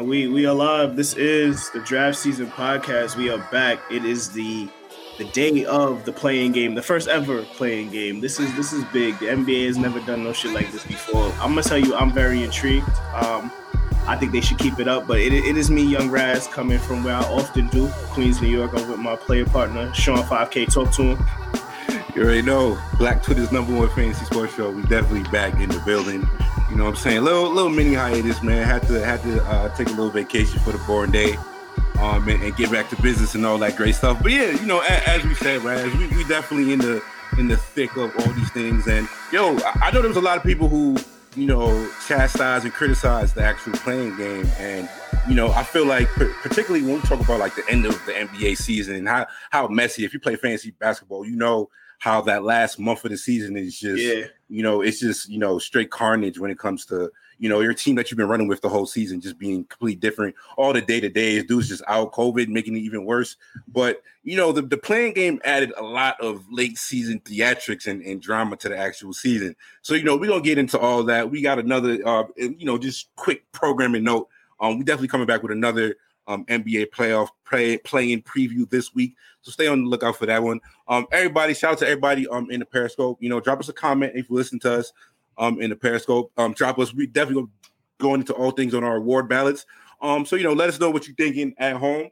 and we we are live. This is the draft season podcast. We are back. It is the the day of the playing game, the first ever playing game. This is this is big. The NBA has never done no shit like this before. I'm gonna tell you, I'm very intrigued. Um, I think they should keep it up. But it, it is me, Young Raz, coming from where I often do, Queens, New York. I'm with my player partner, Sean 5K. Talk to him. You already know, Black Twitter's number one fantasy sports show. We definitely back in the building. You know what I'm saying? Little little mini hiatus, man. Had to had to uh, take a little vacation for the boring day. Um, and, and, get back to business and all that great stuff. But yeah, you know, as, as we said, Raz, we, we definitely in the in the thick of all these things. And yo, I, I know there was a lot of people who you know, chastise and criticize the actual playing game. And, you know, I feel like particularly when we talk about like the end of the NBA season and how, how messy, if you play fantasy basketball, you know how that last month of the season is just, yeah. you know, it's just, you know, straight carnage when it comes to, you know, your team that you've been running with the whole season just being completely different. All the day to days, dudes just out COVID, making it even worse. But you know, the, the playing game added a lot of late season theatrics and, and drama to the actual season. So, you know, we're gonna get into all that. We got another uh, you know, just quick programming note. Um, we definitely coming back with another um, NBA playoff play playing preview this week. So stay on the lookout for that one. Um, everybody, shout out to everybody um in the Periscope. You know, drop us a comment if you listen to us um, in the Periscope. Um, drop us. We definitely going into all things on our award ballots. Um, so you know, let us know what you're thinking at home.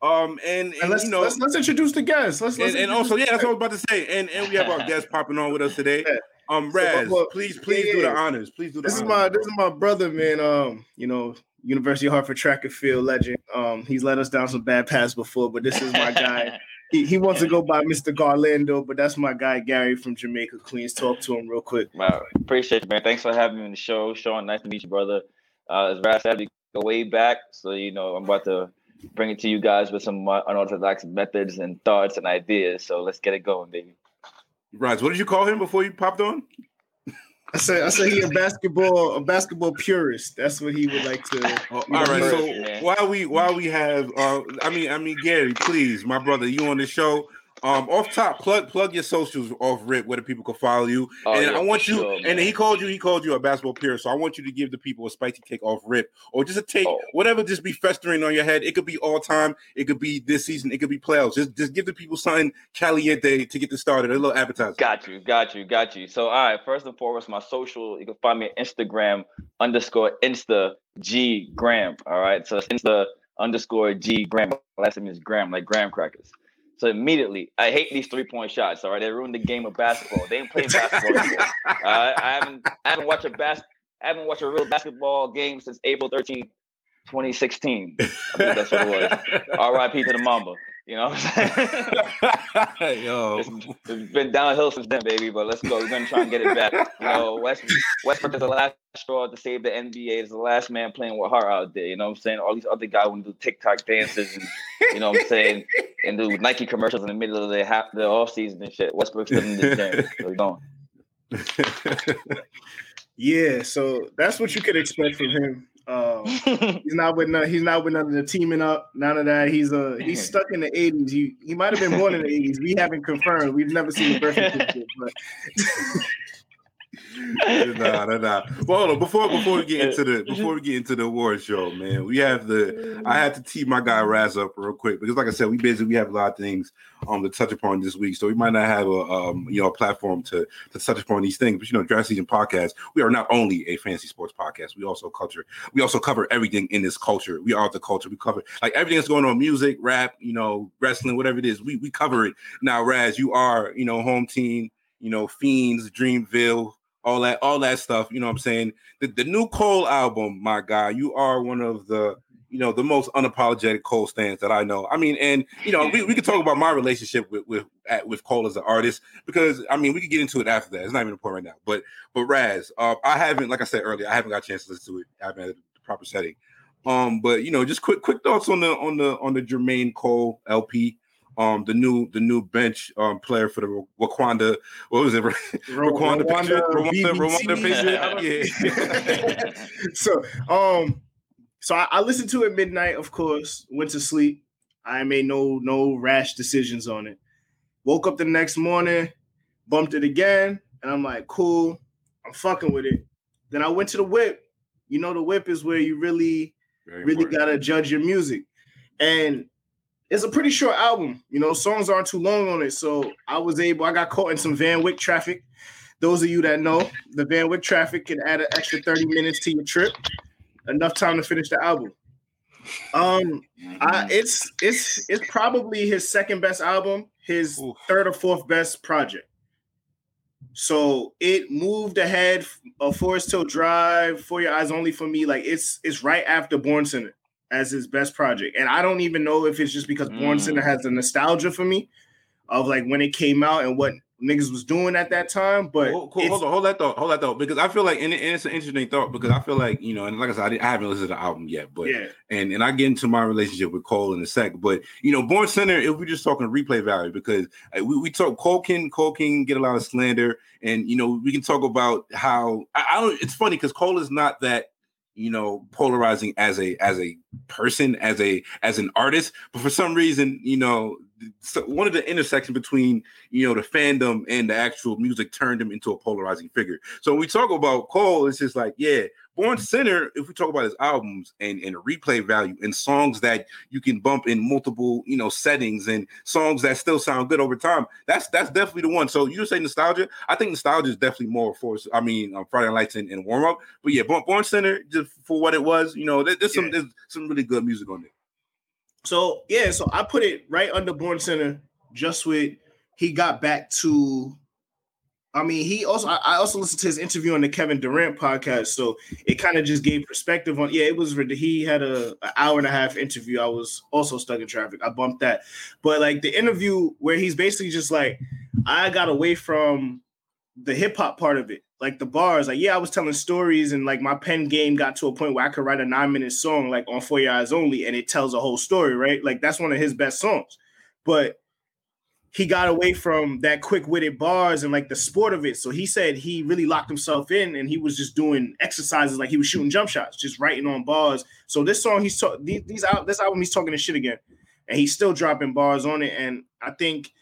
Um, and, and, and let's, you know, let's, let's introduce the guests. Let's, let's and, and also, yeah, that's what I was about to say. And and we have our guests popping on with us today. Um, Raz, so, please, please yeah, do the honors. Please do the. This honors. is my this is my brother, man. Um, you know, University of Hartford track and field legend. Um, he's let us down some bad paths before, but this is my guy. he, he wants to go by Mr. Garlando, but that's my guy Gary from Jamaica, Queens. Talk to him real quick. Wow, appreciate you, man. Thanks for having me on the show, Sean. Nice to meet you, brother. Uh, as Raz said, we go way back, so you know I'm about to bring it to you guys with some unorthodox methods and thoughts and ideas. So let's get it going, baby. Raz, what did you call him before you popped on? I said, I said he a basketball, a basketball purist. That's what he would like to. Oh, all right. So while we while we have, uh, I mean, I mean, Gary, please, my brother, you on the show. Um, off top, plug plug your socials off rip where the people can follow you. Oh, and yeah, I want you, sure, and he called you, he called you a basketball peer. So I want you to give the people a spicy take off rip, or just a take, oh. whatever, just be festering on your head. It could be all time, it could be this season, it could be playoffs. Just just give the people something caliente to get this started, a little appetizer. Got you, got you, got you. So all right, first and foremost, my social, you can find me on Instagram underscore Insta G Gram. All right. So Insta underscore G Gram. Last name is Graham, like graham crackers. So immediately, I hate these three point shots. All right, they ruined the game of basketball. They ain't playing basketball anymore. Uh, I haven't I haven't watched a bas- I haven't watched a real basketball game since April 13, 2016. I believe that's what it was. R.I.P. to the Mamba. You know what I'm saying? Yo. It's, it's been downhill since then, baby, but let's go. We're going to try and get it back. You know, West, Westbrook is the last straw to save the NBA. Is the last man playing with heart out there. You know what I'm saying? All these other guys want to do TikTok dances and, you know what I'm saying, and do Nike commercials in the middle of the, half, the off season and shit. Westbrook's still in the gym. So we're going. yeah, so that's what you could expect from him. Um, he's not with none, he's not with none of the teaming up, none of that. He's uh he's stuck in the 80s. He he might have been born in the 80s. We haven't confirmed. We've never seen the birth certificate, but nah, nah, nah. Well, hold on. Before before we get into the before we get into the award show, man, we have the. I had to tee my guy Raz up real quick because, like I said, we busy. We have a lot of things um to touch upon this week, so we might not have a um you know a platform to to touch upon these things. But you know, draft season podcast, we are not only a fantasy sports podcast. We also culture. We also cover everything in this culture. We are the culture. We cover like everything that's going on, music, rap, you know, wrestling, whatever it is. We we cover it. Now, Raz, you are you know home team. You know, Fiends, Dreamville, all that, all that stuff. You know what I'm saying? The, the new Cole album, my guy, you are one of the you know the most unapologetic Cole stands that I know. I mean, and you know, we, we could talk about my relationship with with at, with Cole as an artist because I mean we could get into it after that. It's not even important right now. But but Raz, uh, I haven't, like I said earlier, I haven't got a chance to listen to it. I haven't had the proper setting. Um, but you know, just quick quick thoughts on the on the on the Jermaine Cole LP um the new the new bench um player for the Wakanda what was it Rwanda Rwanda Rwanda yeah. So um so I, I, listened to it midnight of course went to sleep. I made no no rash decisions on it. Woke up the next morning bumped it again and I'm like cool I'm fucking with it. Then I went to the whip. You know the whip is where you really Very really important. gotta judge your music. And it's a pretty short album. You know, songs aren't too long on it. So I was able, I got caught in some Van Wyck traffic. Those of you that know, the Van Wyck traffic can add an extra 30 minutes to your trip. Enough time to finish the album. Um, I, it's it's it's probably his second best album, his Oof. third or fourth best project. So it moved ahead of Forest Hill Drive, For Your Eyes Only for me. Like it's it's right after Born Sinner as his best project. And I don't even know if it's just because mm. Born Sinner has the nostalgia for me of like when it came out and what niggas was doing at that time. But cool, cool. hold on, hold that thought, hold that thought, because I feel like, and, and, it's an interesting thought because I feel like you know, and like I said, I, I, haven't listened to the album yet, but yeah, and and I get into my relationship with Cole in a sec, but you know, Born Sinner, if we're just talking replay value, because uh, we, we talk Cole can Cole can get a lot of slander, and you know, we can talk about how I, I don't. It's funny because Cole is not that you know polarizing as a as a person as a as an artist but for some reason you know so one of the intersections between you know the fandom and the actual music turned him into a polarizing figure. So when we talk about Cole, it's just like, yeah, Born Sinner, if we talk about his albums and, and replay value and songs that you can bump in multiple, you know, settings and songs that still sound good over time, that's that's definitely the one. So you say nostalgia. I think nostalgia is definitely more for I mean um, Friday Night Lights and, and warm up. But yeah, Born, Born Sinner, just for what it was, you know, there, there's yeah. some there's some really good music on there. So yeah, so I put it right under Born Sinner, just with he got back to. I mean, he also I also listened to his interview on the Kevin Durant podcast, so it kind of just gave perspective on. Yeah, it was he had a an hour and a half interview. I was also stuck in traffic. I bumped that, but like the interview where he's basically just like, I got away from the hip hop part of it like the bars, like yeah, I was telling stories and like my pen game got to a point where I could write a nine minute song like on Four Eyes Only and it tells a whole story, right? Like that's one of his best songs. But he got away from that quick witted bars and like the sport of it. So he said he really locked himself in and he was just doing exercises like he was shooting jump shots, just writing on bars. So this song, he's talking these, out this album, he's talking the shit again, and he's still dropping bars on it. And I think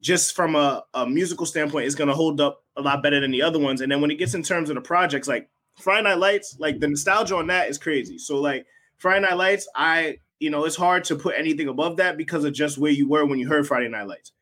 just from a, a musical standpoint, it's gonna hold up a lot better than the other ones. And then when it gets in terms of the projects, like Friday Night Lights, like the nostalgia on that is crazy. So like Friday Night Lights, I you know it's hard to put anything above that because of just where you were when you heard Friday Night Lights.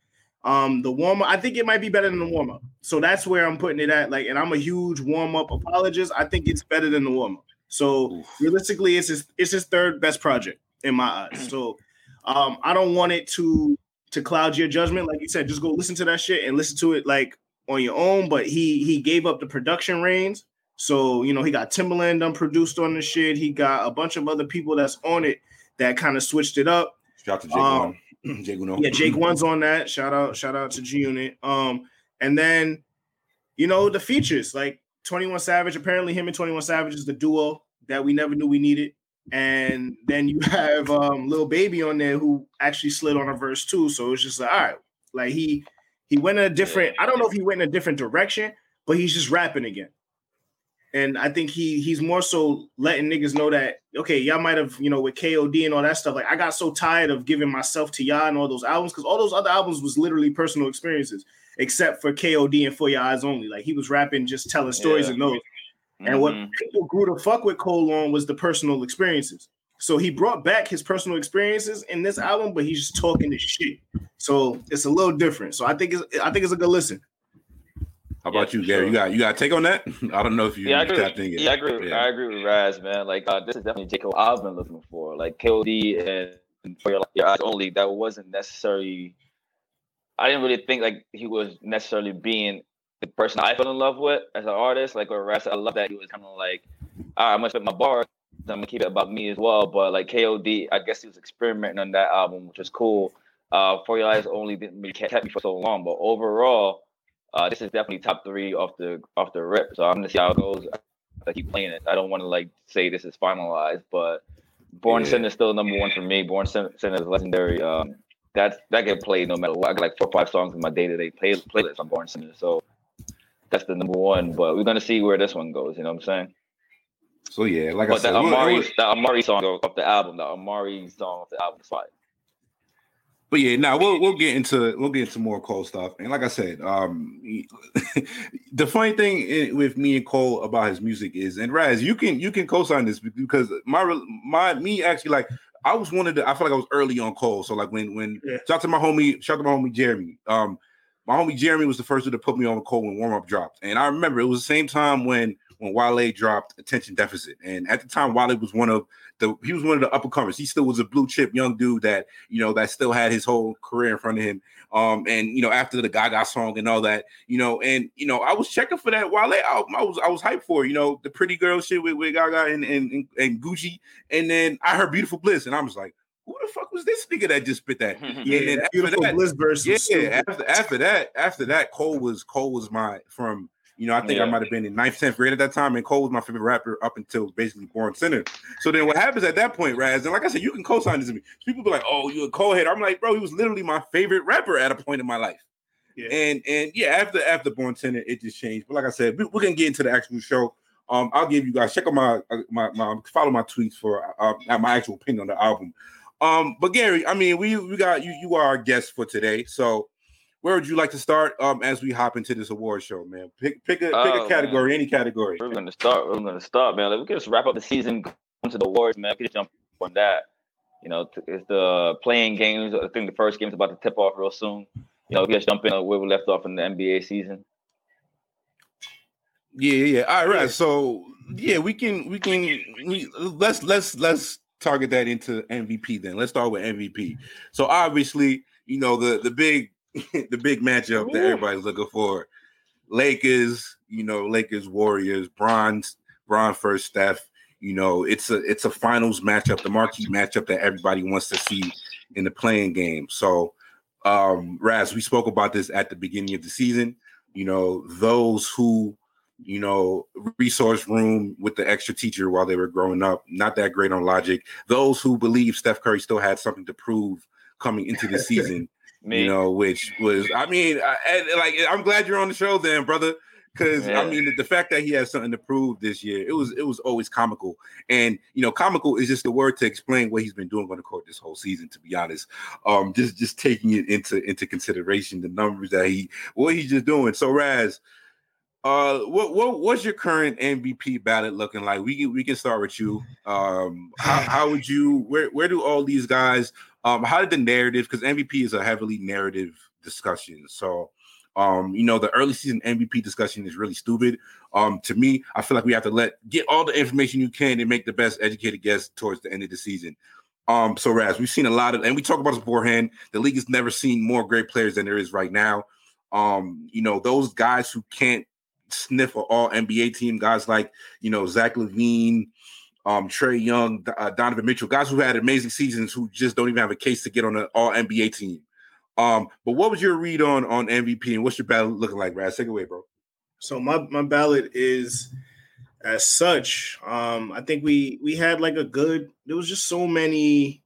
Um, the warm up, I think it might be better than the warm up. So that's where I'm putting it at. Like, and I'm a huge warm up apologist. I think it's better than the warm up. So Oof. realistically, it's his it's his third best project in my eyes. So um, I don't want it to to cloud your judgment. Like you said, just go listen to that shit and listen to it like on your own. But he he gave up the production reins. So, you know, he got Timbaland unproduced on the shit. He got a bunch of other people that's on it that kind of switched it up. Shout out to Jake um. Jake Uno. Yeah, Jake One's on that. Shout out, shout out to G Unit. Um, and then you know, the features like 21 Savage. Apparently, him and 21 Savage is the duo that we never knew we needed. And then you have um Lil Baby on there who actually slid on a verse too. So it's just like, all right, like he he went in a different, I don't know if he went in a different direction, but he's just rapping again. And I think he he's more so letting niggas know that okay, y'all might have you know with KOD and all that stuff. Like I got so tired of giving myself to y'all and all those albums because all those other albums was literally personal experiences, except for KOD and For Your Eyes Only. Like he was rapping, just telling stories yeah. and those. Mm-hmm. And what mm-hmm. people grew to fuck with Cole on was the personal experiences. So he brought back his personal experiences in this album, but he's just talking this shit. So it's a little different. So I think it's I think it's a good listen. How about yeah, you, Gary? Sure. You got you got take on that? I don't know if you yeah, I agree. With, yeah, I agree. Yeah. I agree with Raz, man. Like uh, this is definitely J. Cole I've been looking for. Like KOD and for your, your eyes only. That wasn't necessarily. I didn't really think like he was necessarily being the person I fell in love with as an artist. Like with Raz, I love that he was kind of like, right, I'm gonna spit my bars. I'm gonna keep it about me as well. But like KOD, I guess he was experimenting on that album, which is cool. Uh, For Your Eyes only didn't really kept me for so long, but overall, uh, this is definitely top three off the off the rip. So I'm gonna see how it goes. I keep playing it. I don't want to like say this is finalized, but Born yeah. Sin is still number one for me. Born Sin, Sin is legendary. Um, that's that get played no matter what. I got like four or five songs in my day to day play playlist on Born Sin. So that's the number one. But we're gonna see where this one goes. You know what I'm saying? So yeah, like but I said, the Amari, the Amari song off the album, the Amari song off the album is fire. But yeah, now we'll we'll get into we'll get into more Cole stuff. And like I said, um, the funny thing with me and Cole about his music is, and Raz, you can you can co-sign this because my my me actually like I was one of the I feel like I was early on Cole. So like when when yeah. shout out to my homie, shout out to my homie Jeremy. Um, my homie Jeremy was the first one to put me on Cole when warm up dropped, and I remember it was the same time when when Wale dropped Attention Deficit, and at the time Wale was one of the he was one of the upper comers. He still was a blue chip young dude that you know that still had his whole career in front of him. Um, and you know after the Gaga song and all that, you know, and you know I was checking for that Wale album. I was I was hyped for you know the Pretty Girl shit with, with Gaga and, and and Gucci, and then I heard Beautiful Bliss, and I was like who the fuck was this nigga that just spit that? yeah, and then beautiful that, bliss verse. Yeah, after, after that, after that, Cole was Cole was my from you know, I think yeah. I might have been in ninth, tenth grade at that time, and Cole was my favorite rapper up until basically Born Sinner. So then what happens at that point, Raz? And like I said, you can co-sign this to me. People be like, "Oh, you a Cole head?" I'm like, bro, he was literally my favorite rapper at a point in my life. Yeah. And and yeah, after after Born Sinner, it just changed. But like I said, we, are gonna get into the actual show. Um, I'll give you guys check out my uh, my, my follow my tweets for uh, my actual opinion on the album. Um, but Gary, I mean, we we got you. You are our guest for today, so where would you like to start um, as we hop into this award show, man? Pick pick a pick a oh, category, man. any category. We're gonna start. We're gonna start, man. Like, we can just wrap up the season, go into the awards, man. We can jump on that. You know, it's the playing games. I think the first game's about to tip off real soon. You know, we just jump in where we left off in the NBA season. Yeah, yeah. All right, So yeah, we can we can we, let's let's let's target that into MVP then. Let's start with MVP. So obviously, you know, the the big the big matchup that everybody's looking for. Lakers, you know, Lakers Warriors, Bronze, bronze first Steph. You know, it's a it's a finals matchup, the marquee matchup that everybody wants to see in the playing game. So um Raz, we spoke about this at the beginning of the season. You know, those who you know, resource room with the extra teacher while they were growing up, not that great on logic. Those who believe Steph Curry still had something to prove coming into the season, me. You know, which was, I mean, I, like, I'm glad you're on the show, then, brother. Because yeah. I mean, the, the, fact that he has something to prove this year, it was it was always comical, and you know, comical is just the word to explain what he's been doing on the court this whole season. To be honest, um, just just taking it into into consideration, the numbers that he what he's just doing. So, Raz, uh, what what what's your current MVP ballot looking like? We can we can start with you. Um, how, how would you where where do all these guys um, how did the narrative? Because MVP is a heavily narrative discussion. So, um, you know, the early season MVP discussion is really stupid. Um, to me, I feel like we have to let get all the information you can and make the best educated guess towards the end of the season. Um, so Raz, we've seen a lot of, and we talk about this beforehand. The league has never seen more great players than there is right now. Um, you know, those guys who can't sniff an all NBA team, guys like you know Zach LaVine, um, Trae Young, uh, Donovan Mitchell, guys who had amazing seasons who just don't even have a case to get on an All NBA team. Um, but what was your read on on MVP and what's your ballot looking like, Brad? Take it away, bro. So my my ballot is as such. Um, I think we we had like a good. There was just so many,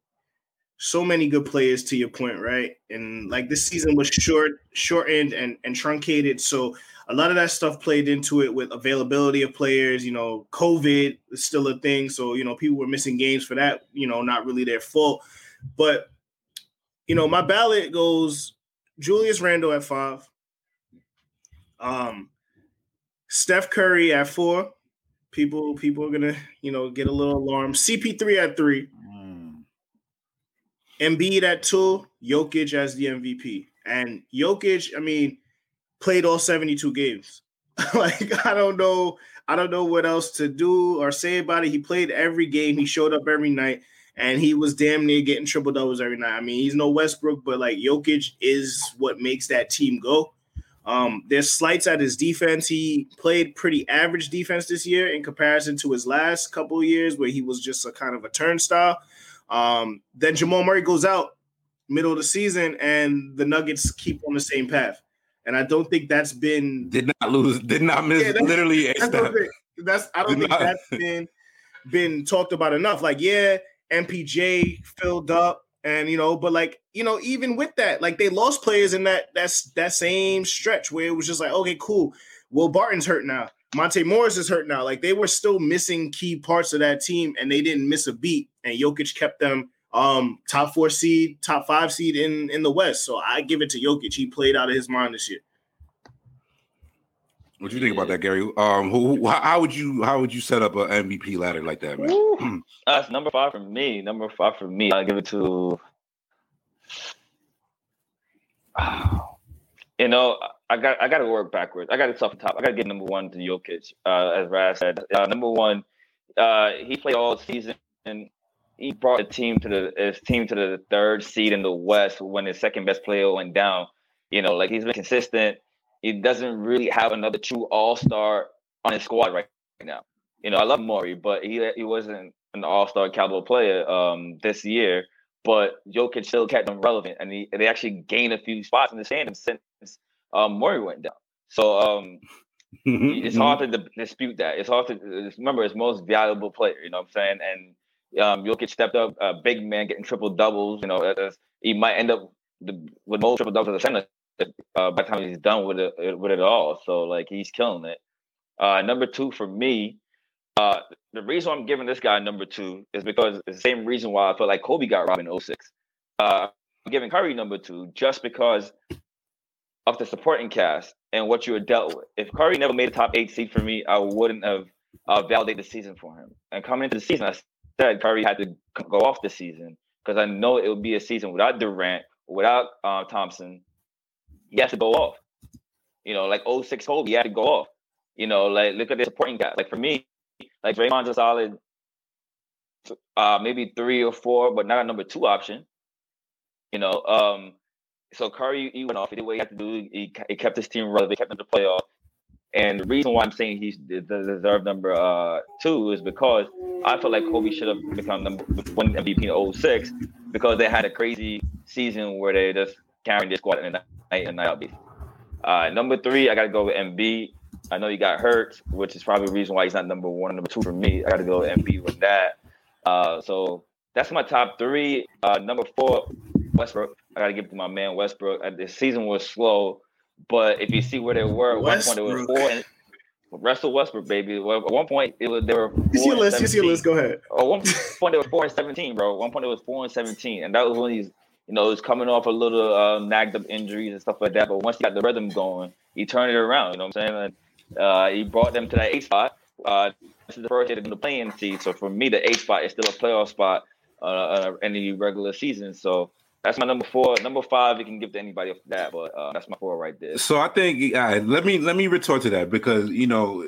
so many good players. To your point, right? And like this season was short, shortened and and truncated. So a lot of that stuff played into it with availability of players. You know, COVID is still a thing, so you know people were missing games for that. You know, not really their fault, but you know my ballot goes Julius Randle at five, um, Steph Curry at four. People, people are gonna you know get a little alarmed. CP3 at three. Mm. Embiid at two, Jokic as the MVP. And Jokic, I mean, played all 72 games. like I don't know, I don't know what else to do or say about it. He played every game, he showed up every night, and he was damn near getting triple doubles every night. I mean, he's no Westbrook, but like Jokic is what makes that team go. Um, there's slights at his defense. He played pretty average defense this year in comparison to his last couple years where he was just a kind of a turnstile. Um, then Jamal Murray goes out middle of the season, and the Nuggets keep on the same path and I don't think that's been did not lose, did not miss yeah, literally a that's step. That's I don't did think not. that's been been talked about enough. Like, yeah, MPJ filled up, and you know, but like you know, even with that, like they lost players in that that's that same stretch where it was just like, okay, cool. Will Barton's hurt now. Monte Morris is hurt now. Like they were still missing key parts of that team, and they didn't miss a beat. And Jokic kept them um, top four seed, top five seed in in the West. So I give it to Jokic. He played out of his mind this year. What do you think about that, Gary? Um, who, how would you how would you set up an MVP ladder like that, man? That's number five for me. Number five for me. I give it to. you know, I got I got to work backwards. I got to tough top. I got to get number one to Jokic. Uh, as Raz said, uh, number one, uh, he played all season and he brought the team to the his team to the third seed in the West when his second best player went down. You know, like he's been consistent he doesn't really have another true all star on his squad right now. You know, I love Murray, but he he wasn't an all star caliber player um, this year. But Jokic still kept them relevant, and he, they actually gained a few spots in the standings since um, Murray went down. So um, it's hard to dispute that. It's hard to remember his most valuable player. You know what I'm saying? And um, get stepped up, a big man getting triple doubles. You know, he might end up the, with most triple doubles as a center uh, by the time he's done with it with it all. So like he's killing it. Uh, number two for me, uh, the reason I'm giving this guy number two is because the same reason why I feel like Kobe got robbed in 06. Uh, I'm giving Curry number two just because of the supporting cast and what you were dealt with. If Curry never made a top eight seed for me, I wouldn't have uh, validated the season for him. And coming into the season, I said Curry had to go off the season because I know it would be a season without Durant, without uh, Thompson, he has to go off. You know, like 06 Kobe, he had to go off. You know, like look at the supporting cast. Like for me, like Draymond's a solid uh maybe three or four, but not a number two option. You know, um, so Curry he went off. He did what he had to do. He, he kept his team relevant, kept them to playoff. And the reason why I'm saying he's the deserved number uh, two is because I feel like Kobe should have become number one MVP in 06 because they had a crazy season where they just carried their squad in the night and night out Uh, number three, I got to go with Embiid. I know he got hurt, which is probably the reason why he's not number one. Number two for me, I got to go with Embiid with that. Uh, so that's my top three. Uh, number four, Westbrook. I got to give it to my man Westbrook. Uh, the season was slow, but if you see where they were, at one point it was four. And, Russell Westbrook, baby. At one point, it was they were. You see your list. You see your list. Go ahead. At one point, it was four and seventeen, bro. At one point, it was four and seventeen, and that was when he's you know, he's coming off a little uh, nagged up injuries and stuff like that. But once he got the rhythm going, he turned it around. You know what I'm saying? And, uh, he brought them to that eight spot. Uh, this is the first year in the playing seed. So for me, the eight spot is still a playoff spot uh, uh, in the regular season. So that's my number four. Number five, you can give to anybody after that, but uh, that's my four right there. So I think uh, let me let me retort to that because you know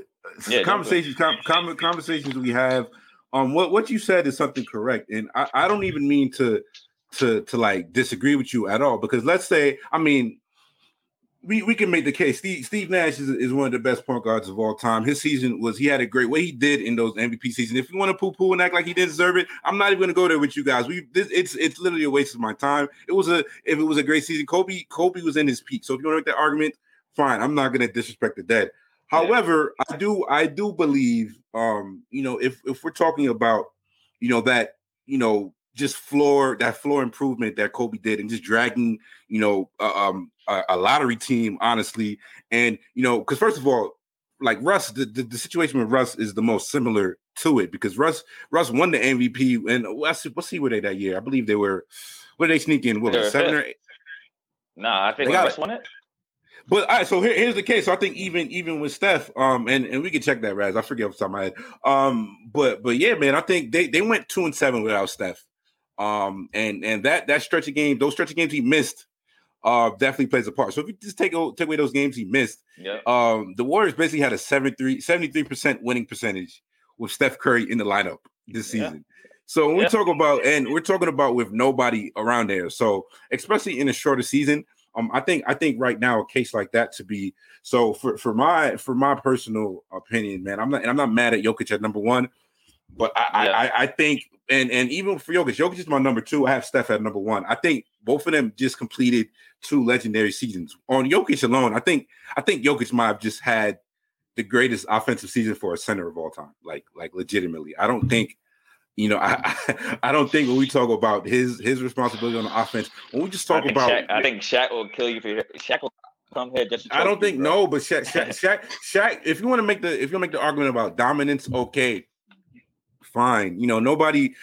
yeah, conversations com- conversations we have um what what you said is something correct, and I, I don't even mean to to to like disagree with you at all because let's say I mean we, we can make the case. Steve, Steve Nash is, is one of the best point guards of all time. His season was he had a great way he did in those MVP seasons. If you want to poo poo and act like he didn't deserve it, I'm not even going to go there with you guys. We this, it's it's literally a waste of my time. It was a if it was a great season, Kobe Kobe was in his peak. So if you want to make that argument, fine. I'm not going to disrespect the dead. However, I do I do believe um you know if if we're talking about you know that you know just floor that floor improvement that Kobe did and just dragging, you know, uh, um, a, a, lottery team, honestly. And, you know, because first of all, like Russ, the, the, the, situation with Russ is the most similar to it because Russ Russ won the MVP and let's, let's see where they that year. I believe they were what did they sneak in? What seven or eight? Nah, I think they Russ won it. But all right, so here, here's the case. So I think even even with Steph, um, and, and we can check that, Raz. I forget off the top of my head. Um, but but yeah, man, I think they, they went two and seven without Steph. Um, and and that that stretch of game, those stretch of games he missed, uh, definitely plays a part. So if you just take take away those games he missed, yeah. um, the Warriors basically had a 73 percent winning percentage with Steph Curry in the lineup this season. Yeah. So when yeah. we talk about and we're talking about with nobody around there, so especially in a shorter season, um, I think I think right now a case like that to be so for for my for my personal opinion, man, I'm not and I'm not mad at Jokic at number one, but I yeah. I, I think and and even for Jokic, Jokic is my number two. I have Steph at number one. I think both of them just completed two legendary seasons. On Jokic alone, I think I think Jokic might have just had the greatest offensive season for a center of all time. Like like legitimately, I don't think. You know, I, I don't think when we talk about his his responsibility on the offense, when we just talk I about, Shaq, I think Shaq will kill you for Shaq will come here just. I don't think you, no, but Shaq, Shaq, Shaq, Shaq, if you want to make the if you want to make the argument about dominance, okay, fine. You know, nobody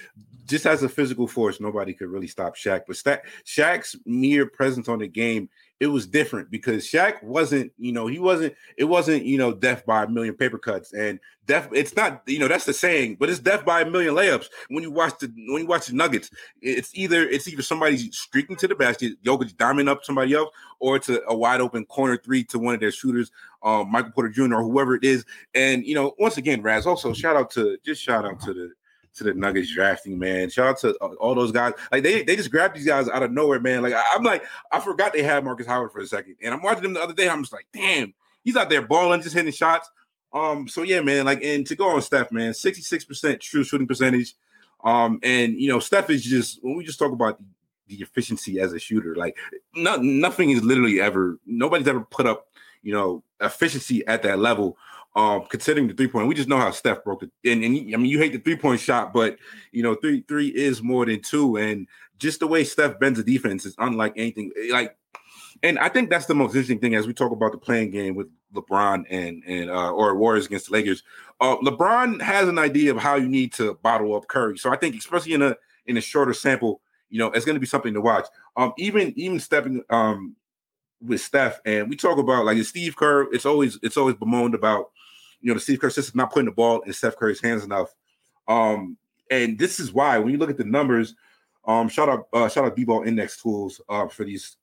just as a physical force, nobody could really stop Shaq. But Sta- Shaq's mere presence on the game, it was different because Shaq wasn't, you know, he wasn't, it wasn't, you know, death by a million paper cuts. And death, it's not, you know, that's the saying, but it's death by a million layups. When you watch the when you watch the Nuggets, it's either it's either somebody streaking to the basket, Jokic diamond up somebody else, or it's a, a wide open corner three to one of their shooters, um, Michael Porter Jr. or whoever it is. And you know, once again, Raz, also shout out to just shout out to the to the Nuggets drafting, man. Shout out to all those guys. Like they they just grabbed these guys out of nowhere, man. Like I, am like, I forgot they had Markus Howard for a second. And I'm watching them the other day. I'm just like, damn, he's out there balling, just hitting shots. Um, so yeah, man, like and to go on Steph, man, 66% true shooting percentage. Um, and you know, Steph is just when we just talk about the, the efficiency as a shooter, like not, nothing is literally ever nobody's ever put up, you know, efficiency at that level um, considering the three point, we just know how Steph broke it. And, and I mean, you hate the three point shot, but you know, three three is more than two. And just the way Steph bends the defense is unlike anything. Eh, like, and I think that's the most interesting thing as we talk about the playing game with LeBron and and uh, or Warriors against the Lakers. Uh, LeBron has an idea of how you need to bottle up Curry. So I think, especially in a in a shorter sample, you know, it's going to be something to watch. Um, even even stepping um with Steph, and we talk about like Steve Kerr. It's always it's always bemoaned about you know, the Steve Kerr system not putting the ball in Steph Curry's hands enough. Um, and this is why when you look at the numbers, um, shout out, uh, shout out B-ball index tools uh, for these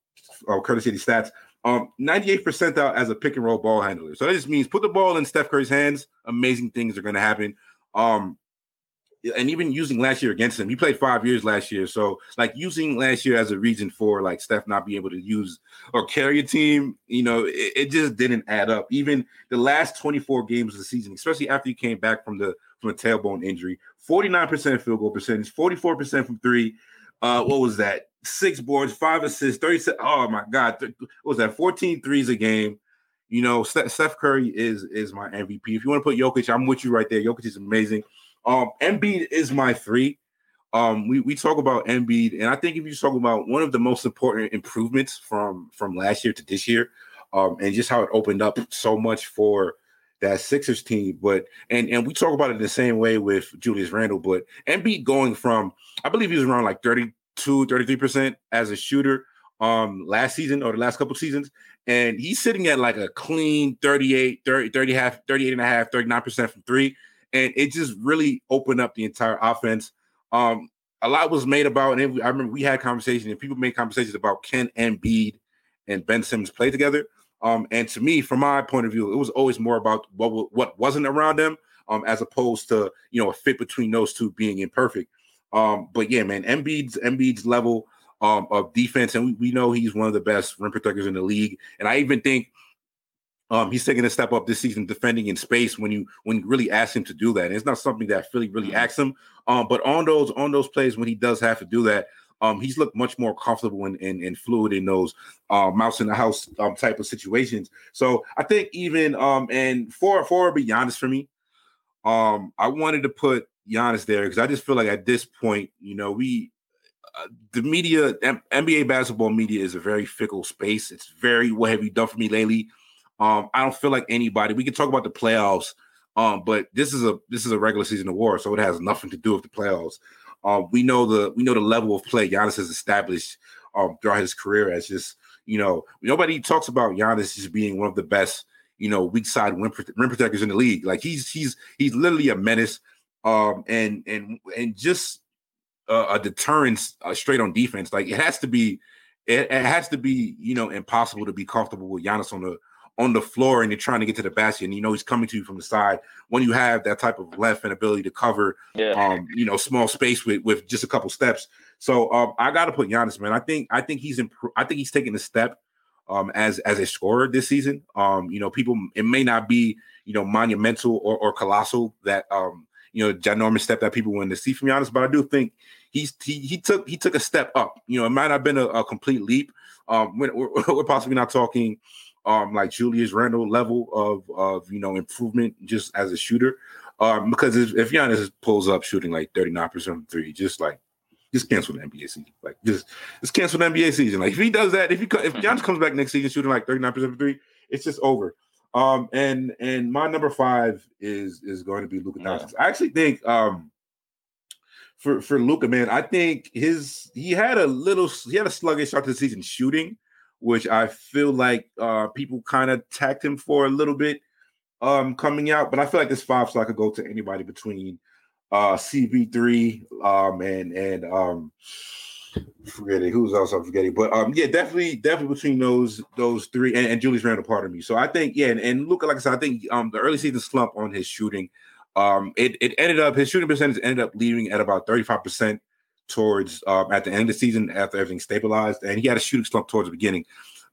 uh, courtesy of these stats. Um, 98 percentile as a pick and roll ball handler. So that just means put the ball in Steph Curry's hands. Amazing things are going to happen. Um, and even using last year against him, he played five years last year. So like using last year as a reason for like Steph not being able to use or carry a team, you know, it, it just didn't add up. Even the last 24 games of the season, especially after he came back from the from a tailbone injury, 49% field goal percentage, 44% from three. Uh, what was that? Six boards, five assists, 36. Oh my God. What was that? 14 threes a game. You know, Steph Curry is is my MVP. If you want to put Jokic, I'm with you right there. Jokic is amazing. Um, Embiid is my three. Um, we, we talk about Embiid, and I think if you talk about one of the most important improvements from from last year to this year, um, and just how it opened up so much for that Sixers team. But and and we talk about it the same way with Julius Randle, but Embiid going from I believe he was around like 32, 33% as a shooter um last season or the last couple seasons and he's sitting at like a clean 38 30 30 half 38 and a half 39% from 3 and it just really opened up the entire offense. Um, a lot was made about, and I remember we had conversations, and people made conversations about Ken and Embiid and Ben Simmons play together. Um, and to me, from my point of view, it was always more about what what wasn't around them, um, as opposed to you know a fit between those two being imperfect. Um, but yeah, man, Embiid's Embiid's level um, of defense, and we, we know he's one of the best rim protectors in the league. And I even think um, he's taking a step up this season defending in space when you when you really ask him to do that. And it's not something that Philly really mm-hmm. asks him. Um, but on those on those plays when he does have to do that, um, he's looked much more comfortable and, and, and fluid in those uh, mouse in the house um, type of situations. So I think even um, and for for be Giannis for me, um, I wanted to put Giannis there because I just feel like at this point, you know, we uh, the media, M- NBA basketball media is a very fickle space. It's very what have you done for me lately? Um, I don't feel like anybody. We can talk about the playoffs, um, but this is a this is a regular season award, so it has nothing to do with the playoffs. Um, we know the we know the level of play Giannis has established um, throughout his career as just you know nobody talks about Giannis just being one of the best you know weak side rim, rim protectors in the league. Like he's he's he's literally a menace, um, and and and just a, a deterrence uh, straight on defense. Like it has to be it, it has to be you know impossible to be comfortable with Giannis on the on the floor and you're trying to get to the basket and you know he's coming to you from the side when you have that type of left and ability to cover yeah. um you know small space with with just a couple steps. So um i gotta put Giannis man. I think i think he's improved i think he's taking a step um as as a scorer this season. Um you know people it may not be you know monumental or, or colossal that um you know ginormous step that people want to see from Giannis but i do think he's he, he took he took a step up. You know it might not have been a, a complete leap um we're, we're possibly not talking um, like Julius Randle level of of you know improvement just as a shooter. Um, because if, if Giannis pulls up shooting like 39% from three, just like just cancel the NBA season. Like just just cancel the NBA season. Like if he does that, if he if Giannis comes back next season shooting like 39% from three, it's just over. Um, and and my number five is is going to be Luka Doncic. I actually think um for for Luka, man, I think his he had a little he had a sluggish start to the season shooting, which I feel like uh people kind of tacked him for a little bit um coming out. But I feel like this five slot could go to anybody between uh CP3 um and and um forgetting who's else I'm forgetting, but um yeah, definitely definitely between those those three and, and Julius Randle part of me. So I think yeah, and, and Luka, like I said, I think um the early season slump on his shooting um, it, it ended up his shooting percentage ended up leaving at about 35% towards um, at the end of the season after everything stabilized, and he had a shooting slump towards the beginning.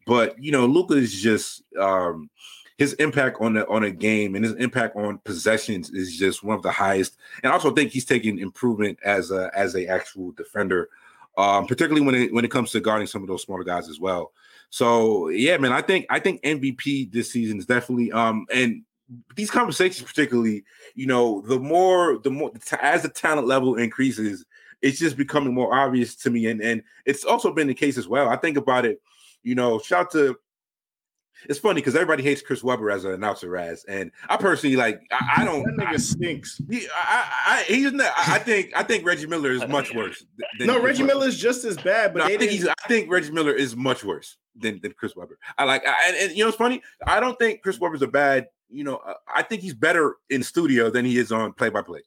But you know, Luka is just um, his impact on the on a game and his impact on possessions is just one of the highest. And I also think he's taking improvement as a as a actual defender, um, particularly when it when it comes to guarding some of those smaller guys as well. So yeah, man, I think I think MVP this season is definitely um and these conversations, particularly, you know, the more the more as the talent level increases, it's just becoming more obvious to me. And and it's also been the case as well. I think about it, you know, shout to it's funny because everybody hates Chris Webber as an announcer, as and I personally like. I, I don't. That nigga I, stinks. He, I, I, he's not, I think. I think Reggie Miller is much worse. Than, no, Reggie Miller is just as bad. But no, I think he's. I think Reggie Miller is much worse than, than Chris Webber. I like. I, and, and you know, it's funny. I don't think Chris Webber's a bad you know, uh, I think he's better in studio than he is on play by play.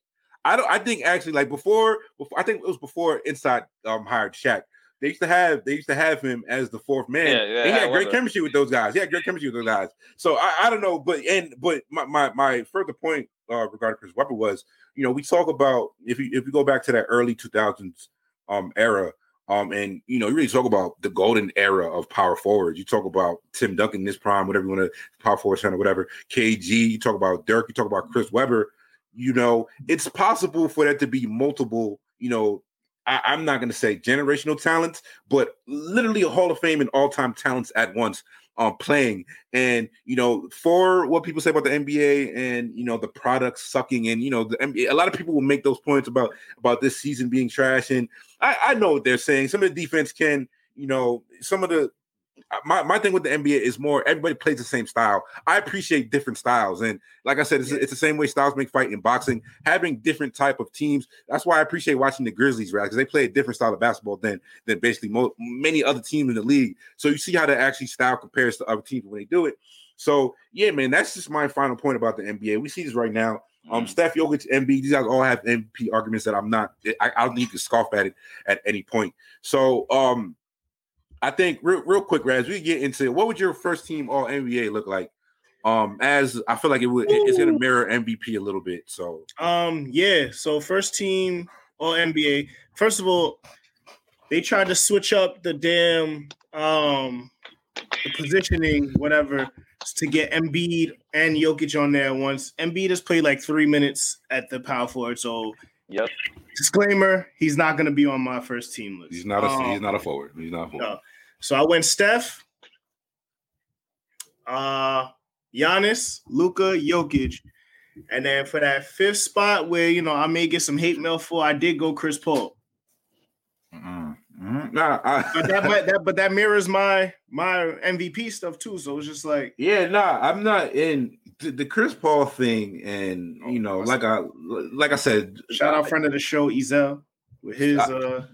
I don't. I think actually, like before, before I think it was before Inside um, hired Shaq. They used to have they used to have him as the fourth man. Yeah, yeah, he had great chemistry with those guys. He had great chemistry with those guys. So I, I don't know, but and but my my, my further point uh, regarding Chris Webber was, you know, we talk about if you if you go back to that early two thousands um era, um, and you know, you really talk about the golden era of power forwards. You talk about Tim Duncan this prime, whatever you want to power forward center, whatever. KG, you talk about Dirk, you talk about Chris Webber. You know, it's possible for that to be multiple, you know, I, am not going to say generational talents, but literally a Hall of Fame and all time talents at once um, playing. And you know, for what people say about the NBA and you know the product sucking, and you know, the NBA, a lot of people will make those points about about this season being trash. And I, I know what they're saying. Some of the defense can, you know, some of the my, my thing with the NBA is more everybody plays the same style. I appreciate different styles, and like I said, it's, yeah. it's the same way styles make fight in boxing. Having different type of teams. That's why I appreciate watching the Grizzlies, right? Because they play a different style of basketball than than basically mo- many other teams in the league. So you see how the actually style compares to other teams when they do it. So yeah, man, that's just my final point about the NBA. We see this right now. Um, mm. Steph Jokic, Embiid, these guys all have MVP arguments that I'm not. I, I don't need to scoff at it at any point. So um, I think real, real quick, Raz, we get into what would your first team all NBA look like? Um, as I feel like it would, it's gonna mirror MVP a little bit. So, um, yeah. So first team all NBA. First of all, they tried to switch up the damn um the positioning, whatever, to get Embiid and Jokic on there once. Embiid has played like three minutes at the power forward, so Yep. Disclaimer: He's not going to be on my first team list. He's not a um, he's not a forward. He's not a forward. No. So I went Steph, uh, Giannis, Luka, Jokic, and then for that fifth spot where you know I may get some hate mail for, I did go Chris Paul. Mm-hmm. Nah, I, but that, but that but that mirrors my my MVP stuff too. So it's just like yeah, nah, I'm not in the, the Chris Paul thing, and oh, you know, like I like I said, shout out friend of the show, Ezel, with his I, uh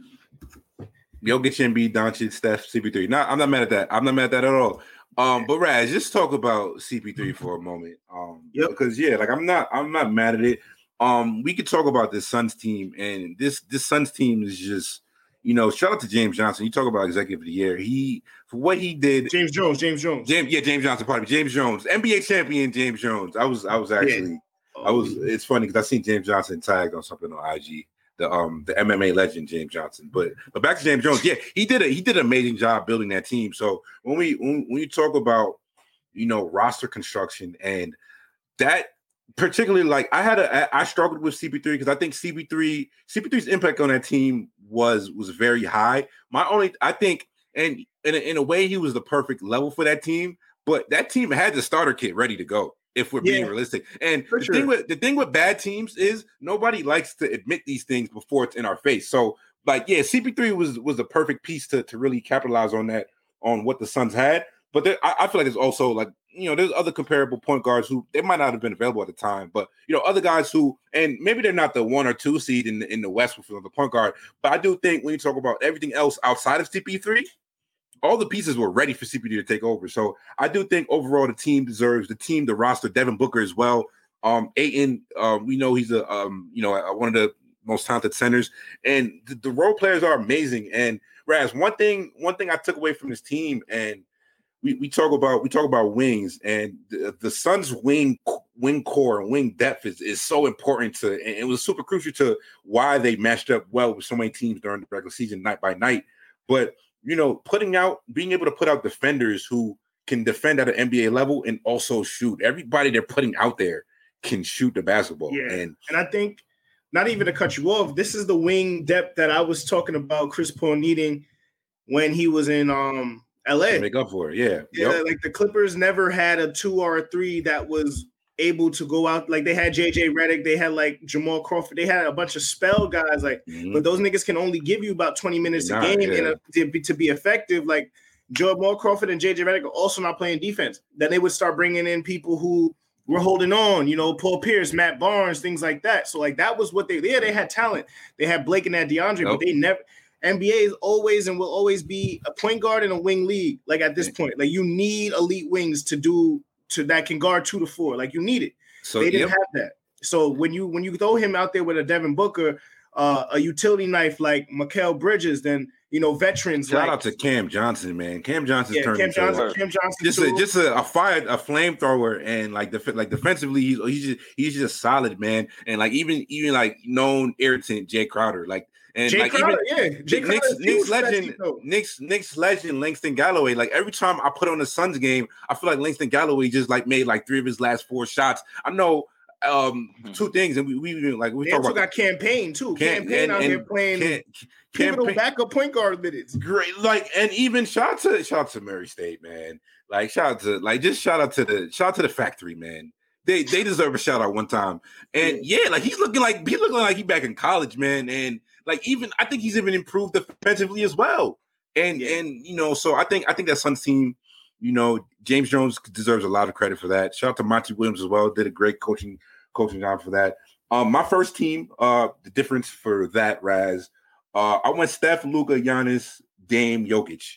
Jokic, Embiid, Doncic, Steph, CP3. Not, I'm not mad at that. I'm not mad at that at all. Um, but Raz, just talk about CP3 for a moment. Um, yep. because yeah, like I'm not, I'm not mad at it. Um, we could talk about this Suns team, and this this Suns team is just, you know, shout out to James Johnson. You talk about executive of the year. He for what he did. James Jones, James Jones, James, yeah, James Johnson, pardon me, James Jones, NBA champion James Jones. I was, I was actually, yeah. I was. It's funny because I seen James Johnson tagged on something on IG the um the MMA legend James Johnson. But but back to James Jones, yeah, he did a he did an amazing job building that team. So when we when, when you talk about you know roster construction and that particularly like I had a I struggled with CP3 because I think CP3 CP3's impact on that team was was very high. My only I think and in a, in a way he was the perfect level for that team, but that team had the starter kit ready to go if we're yeah, being realistic. And the sure. thing with the thing with bad teams is nobody likes to admit these things before it's in our face. So like yeah, CP3 was was the perfect piece to to really capitalize on that on what the Suns had. But there, I, I feel like it's also like you know, there's other comparable point guards who they might not have been available at the time, but you know, other guys who, and maybe they're not the one or two seed in the, in the West with the point guard, but I do think when you talk about everything else outside of CP3, all the pieces were ready for CP3 to take over. So I do think overall the team deserves the team, the roster, Devin Booker as well. Um, Ayton, uh, we know he's a um, you know, one of the most talented centers, and the, the role players are amazing. And Raz, one thing, one thing I took away from this team, and we, we talk about we talk about wings and the, the Suns wing wing core and wing depth is, is so important to and it was super crucial to why they matched up well with so many teams during the regular season night by night. But you know, putting out being able to put out defenders who can defend at an NBA level and also shoot. Everybody they're putting out there can shoot the basketball. Yeah. And and I think not even to cut you off, this is the wing depth that I was talking about Chris Paul needing when he was in um LA. make up for it. Yeah. Yeah, Yep. like the Clippers never had a two or a three that was able to go out. Like they had JJ Redick, they had like Jamal Crawford, they had a bunch of spell guys. Like, Mhm. but those niggas can only give you about 20 minutes Nah, a game yeah. in a, to, be, to be effective. Like Jamal Crawford and JJ Redick are also not playing defense. Then they would start bringing in people who were holding on, you know, Paul Pierce, Matt Barnes, things like that. So like that was what they yeah, they had talent. They had Blake and that DeAndre, Nope. but they never NBA is always and will always be a point guard and a wing league. Like at this point, like you need elite wings to do to that can guard two to four. Like you need it. So they didn't have that. So when you when you throw him out there with a Devin Booker, uh, a utility knife like Mikal Bridges, then you know veterans shout like out to Cam Johnson, man. Cam Johnson's yeah, turned Cam into Johnson, Cam Johnson, just a, just a, a fire a flamethrower and like the like defensively he's he's just he's just solid man and like even even like known irritant Jae Crowder like and Jae like Crowder, even yeah, Jay Knicks, Crowder's Knicks legend, special, though. Knicks, Knicks legend, Langston Galloway. Like every time I put on the Suns game, I feel like Langston Galloway just like made like three of his last four shots. I know um Mhm. two things, and we we like we talk also about got Cam Payne too. Cam- campaign and- out here and playing Cam- pivotal Cam Payne- backup point guard minutes. great like and even shout out to shout out to Murray State, man. Like shout out to like just shout out to the shout out to the factory, man. They they deserve a shout out one time. And yeah, like he's looking like he's looking like he back in college, man. And like even I think he's even improved defensively as well. And Yeah. and you know, so I think I think that Suns team, you know, James Jones deserves a lot of credit for that. Shout out to Monty Williams as well. Did a great coaching coaching job for that. Um, my first team, uh, the difference for that, Raz, uh, I went Steph, Luka, Giannis, Dame, Jokic.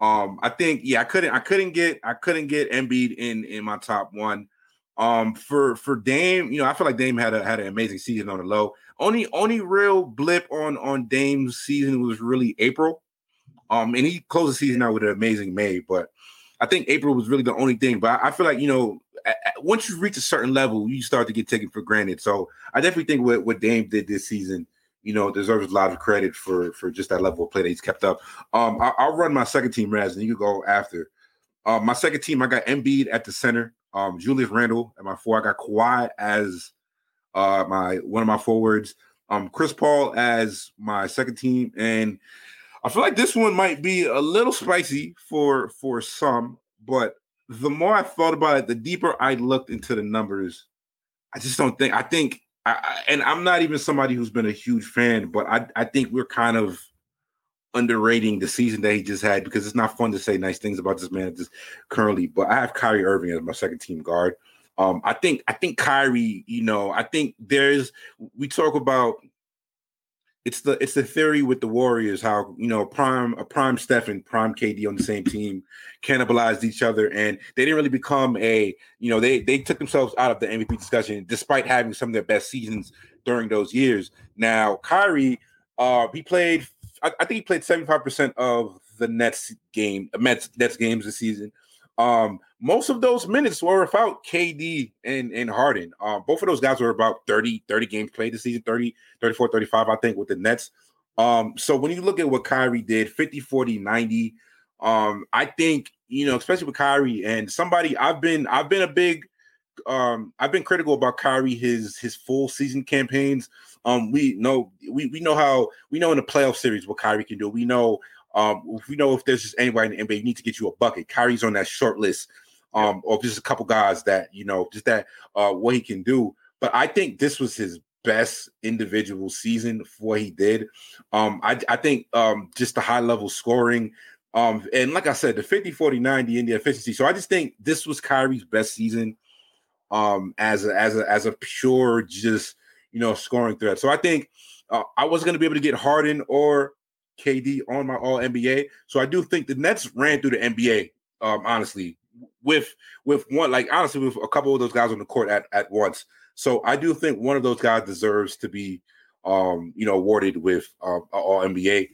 Um, I think yeah, I couldn't I couldn't get I couldn't get Embiid in in my top one. Um, for for Dame, you know, I feel like Dame had a had an amazing season on the low. Only only real blip on on Dame's season was really April. Um, and he closed the season out with an amazing May, but I think April was really the only thing. But I, I feel like you know, once you reach a certain level, you start to get taken for granted. So I definitely think what what Dame did this season, you know, deserves a lot of credit for for just that level of play that he's kept up. Um, I, I'll run my second team, Raz, and you can go after. Uh, my second team, I got Embiid at the center. Um, Julius Randle at my four. I got Kawhi as uh my one of my forwards. Um, Chris Paul as my second team, and I feel like this one might be a little spicy for for some, but the more I thought about it, the deeper I looked into the numbers, I just don't think I think I, and I'm not even somebody who's been a huge fan, but I I think we're kind of underrating the season that he just had because it's not fun to say nice things about this man just currently. But I have Kyrie Irving as my second team guard. Um, I think I think Kyrie, you know, I think there's we talk about it's the it's the theory with the Warriors how you know prime a prime Steph and prime KD on the same team cannibalized each other and they didn't really become a you know they they took themselves out of the MVP discussion despite having some of their best seasons during those years. Now Kyrie, uh, he played I, I think he played seventy five percent of the Nets game Mets Nets games this season. Um, most of those minutes were without KD and, and Harden. Uh, both of those guys were about 30, 30 games played this season, 30, 34, 35, I think, with the Nets. Um, so when you look at what Kyrie did, 50, 40, 90, um, I think, you know, especially with Kyrie and somebody I've been I've been a big um I've been critical about Kyrie his his full season campaigns. Um, we know we we know how we know in the playoff series what Kyrie can do. We know um if we know if there's just anybody in the NBA, you need to get you a bucket. Kyrie's on that short list um, or just a couple guys that you know, just that uh, what he can do. But I think this was his best individual season for what he did. Um, I, I think um, just the high level scoring, Um, and like I said, the 50, 40, 90 in the efficiency. So I just think this was Kyrie's best season um as a as a as a pure just you know scoring threat. So I think uh, I wasn't going to be able to get Harden or KD on my All NBA. So I do think the Nets ran through the NBA. Um, honestly, with with one like honestly with a couple of those guys on the court at at once. So I do think one of those guys deserves to be um you know awarded with uh, All NBA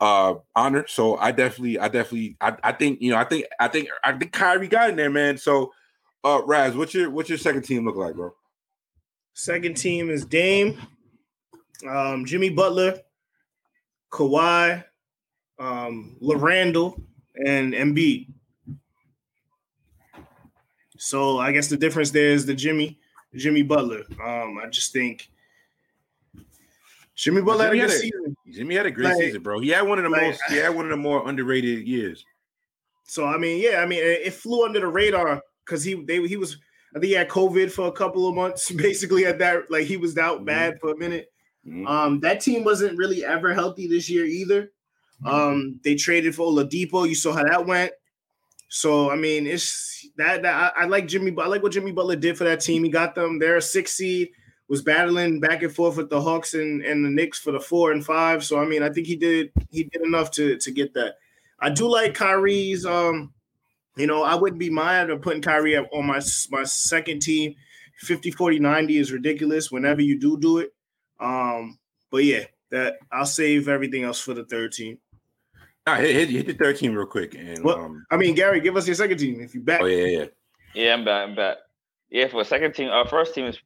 uh honor. So I definitely I definitely I, I think you know I think I think I think Kyrie got in there, man. So uh Raz, what's your what's your second team look like, bro? Second team is Dame, um, Jimmy Butler, Kawhi, um, LaRandle, and Embiid. So I guess the difference there is the Jimmy, Jimmy Butler. Um, I just think Jimmy Butler Jimmy had a good season. Jimmy had a great Like- season, bro. He had one of the like- most he had one of the more underrated years. So I mean, yeah, I mean, it, it flew under the radar because he they he was I think he had COVID for a couple of months, basically at that like he was out Mhm. bad for a minute. Mhm. Um, that team wasn't really ever healthy this year either. Um, they traded for Oladipo. You saw how that went. So I mean, it's that, that I, I like Jimmy. I like what Jimmy Butler did for that team. He got them. They're a six seed. Was battling back and forth with the Hawks and, and the Knicks for the four and five. So I mean, I think he did he did enough to to get that. I do like Kyrie's. Um, you know, I wouldn't be mad of putting Kyrie on my my second team. 50, 40, 90 is ridiculous whenever you do do it. Um, but yeah, that I'll save everything else for the third team. All right, hit, hit, hit the third team real quick. And What? um, I mean, Gary, give us your second team if you back. oh yeah, yeah, yeah. Yeah, I'm back. I'm back. Yeah, for a second team, our first team is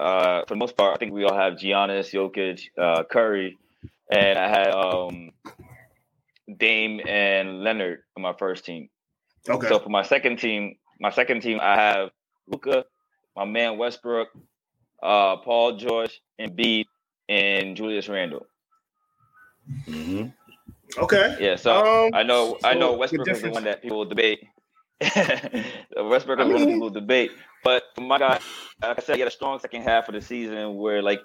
uh for the most part, I think we all have Giannis, Jokic, uh, Curry, and I had um Dame and Leonard on my first team. Okay. So for my second team, my second team, I have Luka, my man Westbrook, uh, Paul George, and Embiid, and Julius Randle. Mhm. okay. Yeah, so Um, I know I know Westbrook is the one that people debate. Westbrook is the one mean- people debate, but for my guy, like I said, he had a strong second half of the season where like.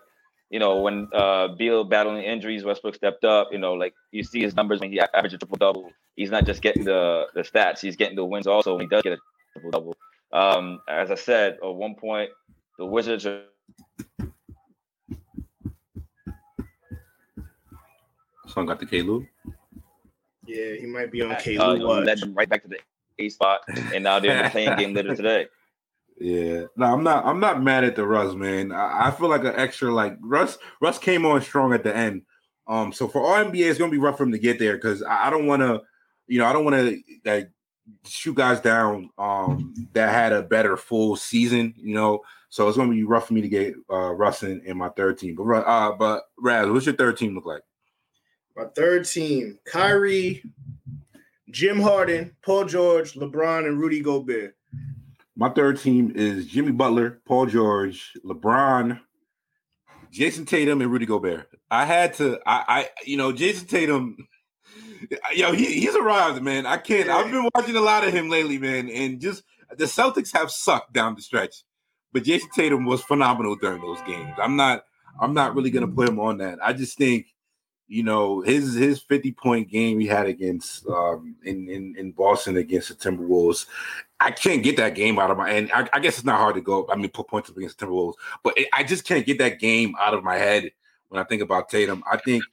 You know, when uh Beal battling injuries, Westbrook stepped up. You know, like you see his numbers when he averages a triple double. He's not just getting the the stats; he's getting the wins also when he does get a triple double. Um, as I said, at one point, the Wizards are Song got the K Lou. Yeah, he might be on K. uh, Lou watch. led them right back to the A spot, and now they're in the playing game later today. Yeah, no, I'm not. I'm not mad at the Russ, man. I, I feel like an extra like Russ. Russ came on strong at the end. Um, so for all NBA, it's gonna be rough for him to get there because I, I don't want to, you know, I don't want to like shoot guys down. Um, that had a better full season, you know. So it's gonna be rough for me to get uh Russ in, in my third team. But uh, but Raz, what's your third team look like? My third team: Kyrie, Jim Harden, Paul George, LeBron, and Rudy Gobert. My third team is Jimmy Butler, Paul George, LeBron, Jayson Tatum, and Rudy Gobert. I had to, I, I you know, Jayson Tatum, yo, he, he's arrived, man. I can't. I've been watching a lot of him lately, man, and just the Celtics have sucked down the stretch, but Jason Tatum was phenomenal during those games. I'm not, I'm not really gonna put him on that. I just think. You know his his fifty point game he had against um in, in in Boston against the Timberwolves I can't get that game out of my and I, I guess it's not hard to go. I mean, put points up against the Timberwolves, but it, I just can't get that game out of my head when I think about Tatum. I think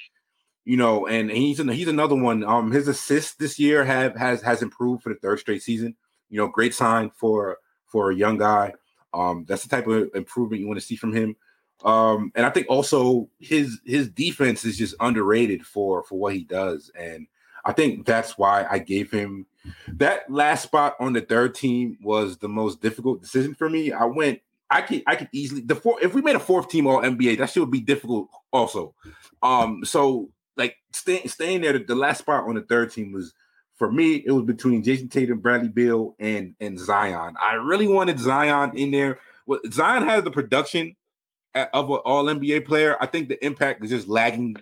you know, and he's an, he's another one. Um, his assists this year have has has improved for the third straight season. You know, great sign for for a young guy. Um, that's the type of improvement you want to see from him. Um, and I think also his his defense is just underrated for for what he does, and I think that's why I gave him that last spot on the third team was the most difficult decision for me. I went, I could, I could easily the four. If we made a fourth team All NBA, that shit would be difficult also. Um, so like staying staying there, the last spot on the third team was for me. It was between Jayson Tatum, Bradley Beal, and and Zion. I really wanted Zion in there. Well, Zion has the production of an All NBA player. I think the impact is just lagging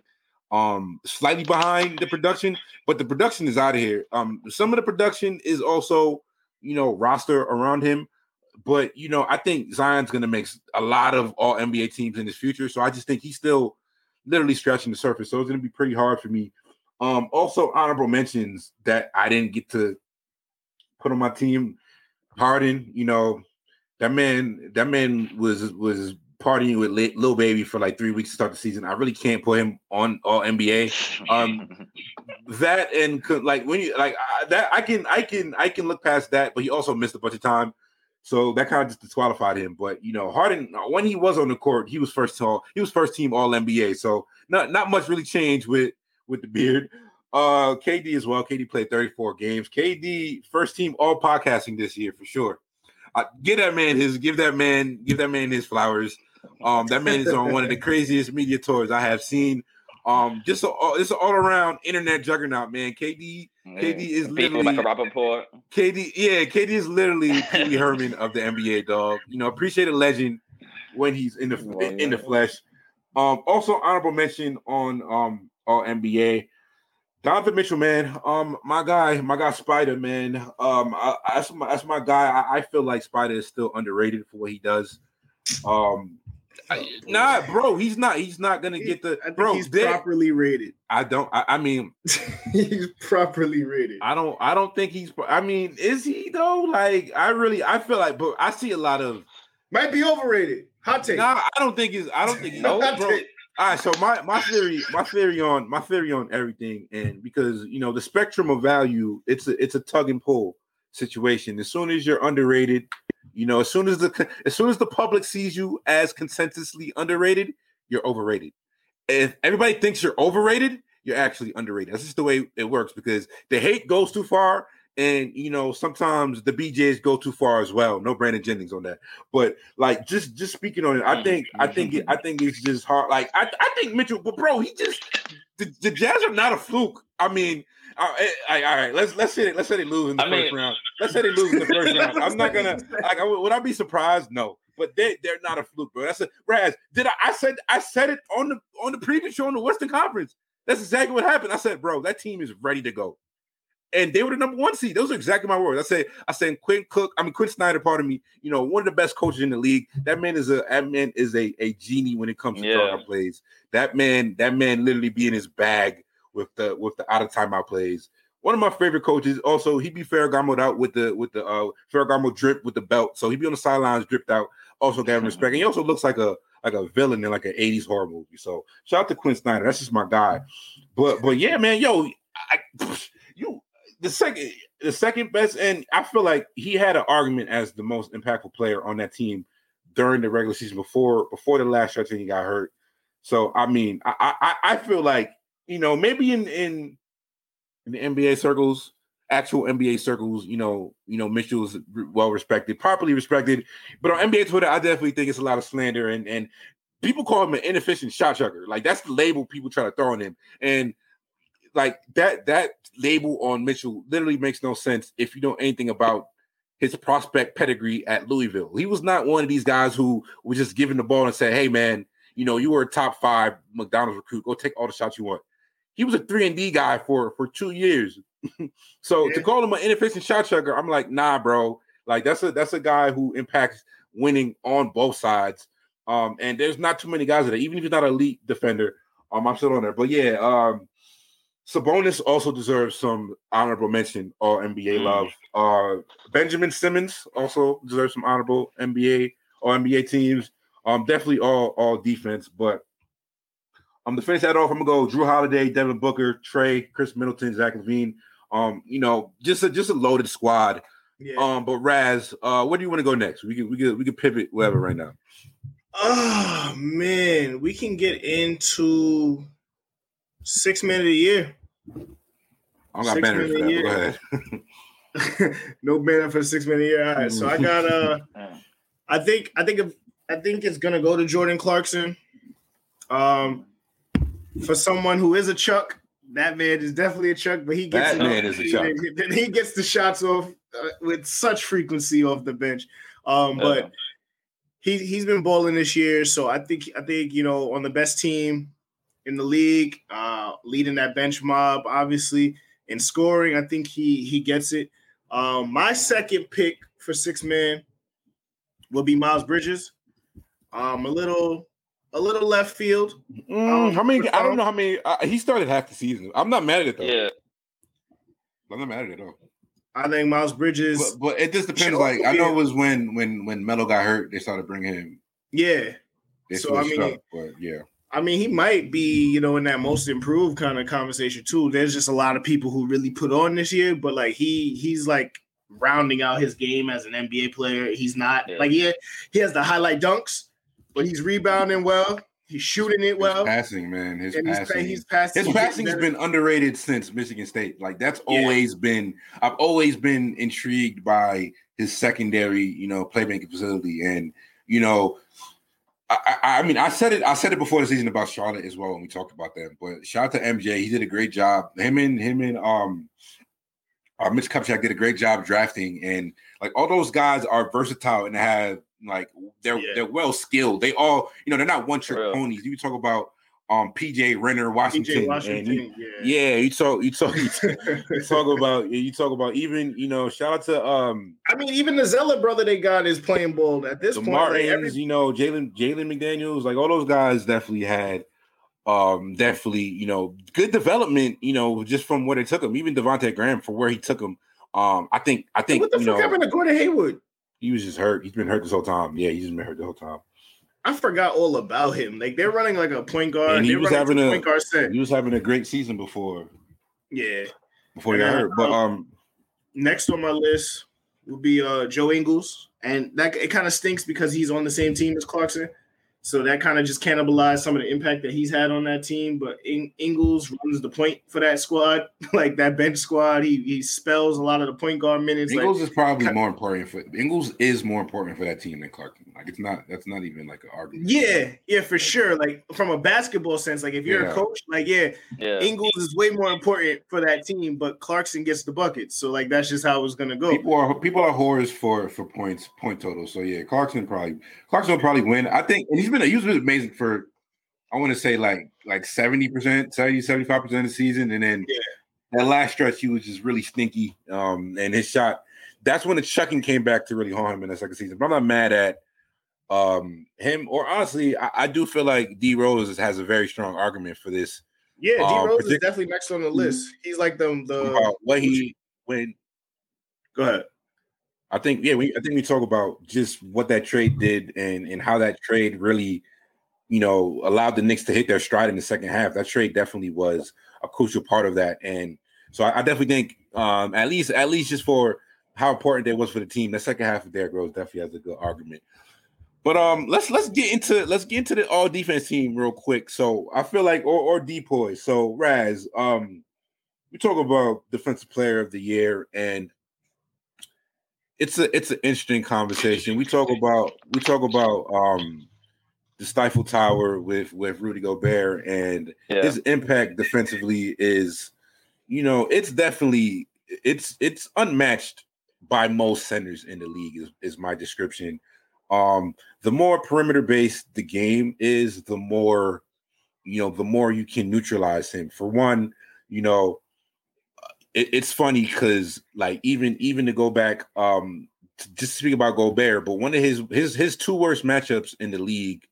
um slightly behind the production but the production is out of here um some of the production is also you know roster around him but you know i think zion's going to make a lot of all nba teams in his future so i just think he's still literally scratching the surface so it's going to be pretty hard for me Um, also honorable mentions that I didn't get to put on my team. Harden, you know, that man, that man was was partying with Lil Baby for like three weeks to start the season. I really can't put him on all NBA. Um, that and like when you like that, I can I can I can look past that, but he also missed a bunch of time. So that kind of just disqualified him. But you know, Harden when he was on the court, he was first tall. He was first team All NBA. So not not much really changed with with the beard. Uh, KD as well. KD played 34 games. KD first team All podcasting this year for sure. Uh, give that man his give that man give that man his flowers. Um, that man is on one of the craziest media tours I have seen. Um, just a it's an all around internet juggernaut, man. KD, yeah. KD is literally like a Rapaport. KD, yeah, KD is literally Pee Herman of the NBA, dog. You know, appreciate a legend when he's in the well, in, yeah. the flesh. Um, also honorable mention on um all NBA. Donovan Mitchell, man, um, my guy, my guy, Spider, man, um, I, that's my that's my guy. I, I feel like Spider is still underrated for what he does. Um, I, nah, bro, he's not. He's not gonna get the. bro, he's properly rated. I don't. I, I mean, he's properly rated. I don't. I don't think he's. I mean, is he though? Like, I really. I feel like, but I see a lot of. Might be overrated. Hot take. Nah, I don't think he's. I don't think he's. no, bro. All right, so my my theory, my theory on my theory on everything, and because you know the spectrum of value, it's a it's a tug and pull situation. As soon as you're underrated, you know, as soon as the as soon as the public sees you as consensusly underrated, you're overrated. If everybody thinks you're overrated, you're actually underrated. That's just the way it works because the hate goes too far, and you know sometimes the BJs go too far as well. No Brandon Jennings on that, but like just just speaking on it, I mm. think I think it, I think it's just hard. Like I I think Mitchell, but bro, he just the, the Jazz are not a fluke. I mean, all right, all right, let's let's say let's say they lose in the I first mean, round. Let's say they lose in the first round. I'm not gonna like. Would I be surprised? No, but they they're not a fluke, bro. That's a Raz. Did I? I said I said it on the on the previous show in the Western Conference. That's exactly what happened. I said, bro, that team is ready to go, and they were the number one seed. Those are exactly my words. I said I said Quinn Cook. I mean Quinn Snyder. Part of me, you know, one of the best coaches in the league. That man is a that man is a a genie when it comes to yeah. plays. That man that man literally be in his bag with the with the out of timeout plays one of my favorite coaches. Also, he be Ferragamo out with the with the uh Ferragamo drip with the belt. So he be on the sidelines dripped out. Also got respect. And he also looks like a like a villain in like an 80s horror movie. So shout out to Quinn Snyder. That's just my guy. But but yeah, man, yo, I, you the second the second best, and I feel like he had an argument as the most impactful player on that team during the regular season before before the last stretch and he got hurt. So I mean, I I, I feel like you know maybe in in in the NBA circles, actual NBA circles, you know, you know, Mitchell is well respected, properly respected. But on NBA Twitter, I definitely think it's a lot of slander and and people call him an inefficient shot chucker. Like that's the label people try to throw on him. And like that that label on Mitchell literally makes no sense if you know anything about his prospect pedigree at Louisville. He was not one of these guys who was just giving the ball and say, "Hey man, you know, you were a top 5 McDonald's recruit. Go take all the shots you want." he was a three and D guy for for two years. so yeah. to call him an inefficient shot chucker, I'm like, nah, bro. Like that's a that's a guy who impacts winning on both sides. Um, and there's not too many guys that even if he's not an elite defender, um, I'm still on there. But yeah, um, Sabonis also deserves some honorable mention all NBA mm. love. Uh, Benjamin Simmons also deserves some honorable NBA or NBA teams. Um, definitely all all defense, but um, to finish that off, I'm gonna go Jrue Holiday, Devin Booker, Trey, Khris Middleton, Zach LaVine. Um, you know, just a just a loaded squad. Yeah. Um, but Raz, uh, where do you want to go next? We can we can we can pivot wherever right now. Oh man, we can get into six men of the year. I got banner for that. Go ahead. no banner for six men of the year. All right, so I got uh, I think I think if, I think it's gonna go to Jordan Clarkson. Um, for someone who is a Chuck, that man is definitely a Chuck, but he gets that man is a Chuck. He, he gets the shots off uh, with such frequency off the bench. Um, but he he's been balling this year, so I think I think you know on the best team in the league, uh, leading that bench mob, obviously in scoring, I think he he gets it. Um, my second pick for six man will be Miles Bridges. Um, a little a little left field. Mm, how many? I don't know how many. Uh, he started half the season. I'm not mad at it though. Yeah. I'm not mad at it at all. I think Miles Bridges. But, but it just depends. Like I know it was when when when Melo got hurt, they started bringing him. Yeah. They So, I mean- up, but yeah. I mean, he might be, you know, in that most improved kind of conversation too. There's just a lot of people who really put on this year, but like he he's like rounding out his game as an NBA player. He's not Yeah. like yeah, he has the highlight dunks, but he's rebounding well. He's shooting it well. his passing, man. His and passing. he's passing. his passing has been underrated since Michigan State. Like that's Yeah. always been. I've always been intrigued by his secondary, you know, playmaking facility, and you know, I, I, I mean, I said it. I said it before the season about Charlotte as well when we talked about them. But shout out to MJ. He did a great job. Him and him and um, uh, Mitch Kupchak did a great job drafting, and like all those guys are versatile and have like they're Yeah. they're well skilled. They all, you know, they're not one trick ponies. You talk about um PJ Renner, Washington, PJ Washington. you- yeah. yeah, you talk, you talk, you talk, you talk about, you talk about even, you know, shout out to um I mean, even the Zeller brother they got is playing ball at this the point. Like, every- you know, Jalen Jalen McDaniels, like all those guys definitely had um definitely, you know, good development, you know, just from where they took him. Even Devonte' Graham for where he took him. Um, I think I think what the fuck know happened to Gordon Hayward? he was just hurt. He's been hurt this whole time. Yeah, he's just been hurt the whole time. I forgot all about him. Like they're running like a point guard. And he was having a- point guard set. He was having a great season before Yeah. before he got hurt. But um Next on my list would be uh Joe Ingles, and that it kind of stinks because he's on the same team as Clarkson. So that kind of just cannibalized some of the impact that he's had on that team. But In- Ingles runs the point for that squad, like that bench squad. He he spells a lot of the point guard minutes. Like, Ingles is probably more important for Ingles is more important for that team than Clarkson. Like it's not that's not even like an argument. yeah, yeah, for sure. Like from a basketball sense, like if you're Yeah. a coach, like yeah, Yeah. Ingles is way more important for that team, but Clarkson gets the buckets. So like that's just how it's gonna go. People are people are whores for for points point total. So yeah, Clarkson probably Clarkson will probably win. I think and he's been he's been amazing for I want to say like like 70%, 70, 75% of the season. And then Yeah. that last stretch he was just really stinky. Um and his shot that's when the chucking came back to really haunt him in the second season. But I'm not mad at um him or honestly, I, I do feel like D Rose has a very strong argument for this Yeah, D Um, Rose is definitely next on the list. He's like the what he when Go ahead. I think yeah, we I think we talk about just what that trade did and and how that trade really, you know, allowed the Knicks to hit their stride in the second half. That trade definitely was a crucial part of that, and so I, I definitely think um at least at least just for how important that was for the team, the second half of Derrick Rose definitely has a good argument. But um, let's let's get into let's get into the all defense team real quick. So I feel like or or depoy. So Raz, um, we talk about defensive player of the year and it's a it's an interesting conversation. We talk about we talk about um the Stifle Tower with with Rudy Gobert and Yeah. his impact defensively is, you know, it's definitely it's it's unmatched by most centers in the league is, is my description. Um, the more perimeter based the game is, the more you know, the more you can neutralize him. For one, you know, it, it's funny because like even even to go back, um, to just speak about Gobert, but one of his his his two worst matchups in the league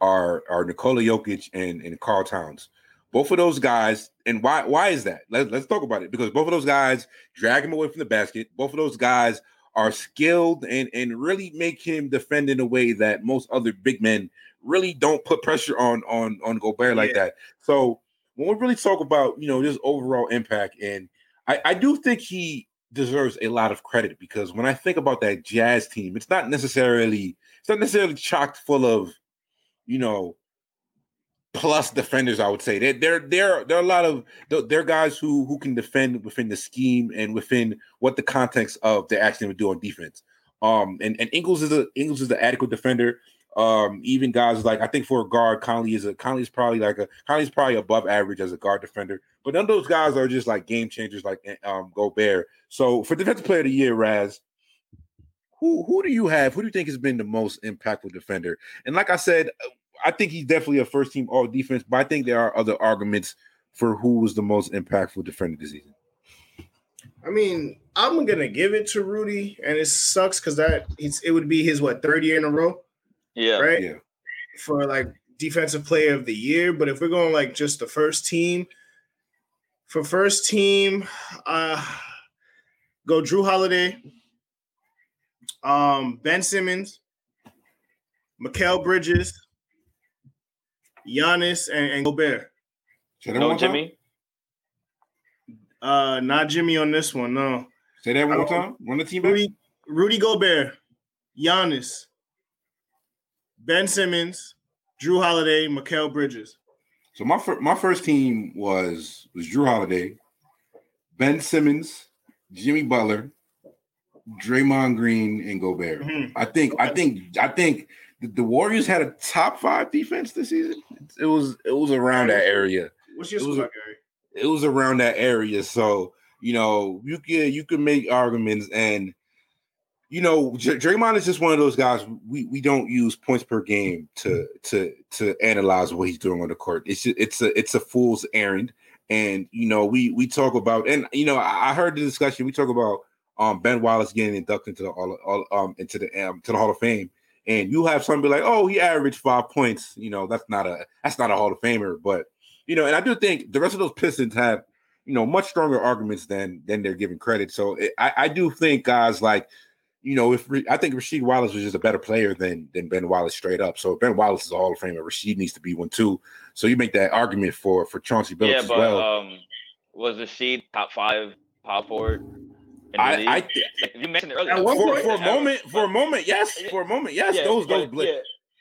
are are Nikola Jokic and and Karl Towns. Both of those guys, and why why is that? Let, let's talk about it because both of those guys drag him away from the basket. Both of those guys are skilled and and really make him defend in a way that most other big men really don't put pressure on on on Gobert like Yeah. that. So when we really talk about you know just overall impact, and I, I do think he deserves a lot of credit because when I think about that Jazz team, it's not necessarily it's not necessarily chocked full of you know plus defenders. I would say there there there there are a lot of there are guys who who can defend within the scheme and within what the context of the action would do on defense. Um, and and Ingles is a Ingles is an adequate defender. Um, even guys like I think for a guard, Conley is a Conley's probably like a Conley's probably above average as a guard defender. But none of those guys are just like game changers like um Gobert. So for defensive player of the year, Raz, who who do you have? Who do you think has been the most impactful defender? And like I said, I think he's definitely a first team all defense, but I think there are other arguments for who was the most impactful defender this season. I mean, I'm gonna give it to Rudy, and it sucks because that it's it would be his what third year in a row, Yeah. right? Yeah. For like defensive player of the year, but if we're going like just the first team, for first team, uh go Jrue Holiday, um, Ben Simmons, Mikal Bridges, Giannis, and, and Gobert. No Jimmy. Uh, not Jimmy on this one. No. Say that one more time. Run the team. Rudy, Rudy Gobert, Giannis, Ben Simmons, Jrue Holiday, Mikal Bridges. So my fir- my first team was was Jrue Holiday, Ben Simmons, Jimmy Butler, Draymond Green, and Gobert. Mhm. I think I think I think the, Warriors had a top five defense this season. It was it was around that area. What's your It was Gary? It was around that area. So you know you can you can make arguments and. You know, Dr- Draymond is just one of those guys. We we don't use points per game to to to analyze what he's doing on the court. It's just, it's a it's a fool's errand. And you know, we we talk about, and you know, I, I heard the discussion. We talk about um Ben Wallace getting inducted into the all, all um into the um to the Hall of Fame, and you have somebody like, oh, he averaged five points. You know, that's not a that's not a Hall of Famer, but you know, and I do think the rest of those Pistons have you know much stronger arguments than than they're giving credit. So it, I I do think guys like. You know, if I think Rasheed Wallace was just a better player than than Ben Wallace straight up. So if Ben Wallace is a Hall of Famer, Rasheed needs to be one too. So you make that argument for for Chauncey Billups Yeah, as well. um, was the sheet top five power forward? In the I. I you mentioned it earlier. For, point- for a moment, for a moment, yes, for a moment, yes. Yeah, those those bla- yeah,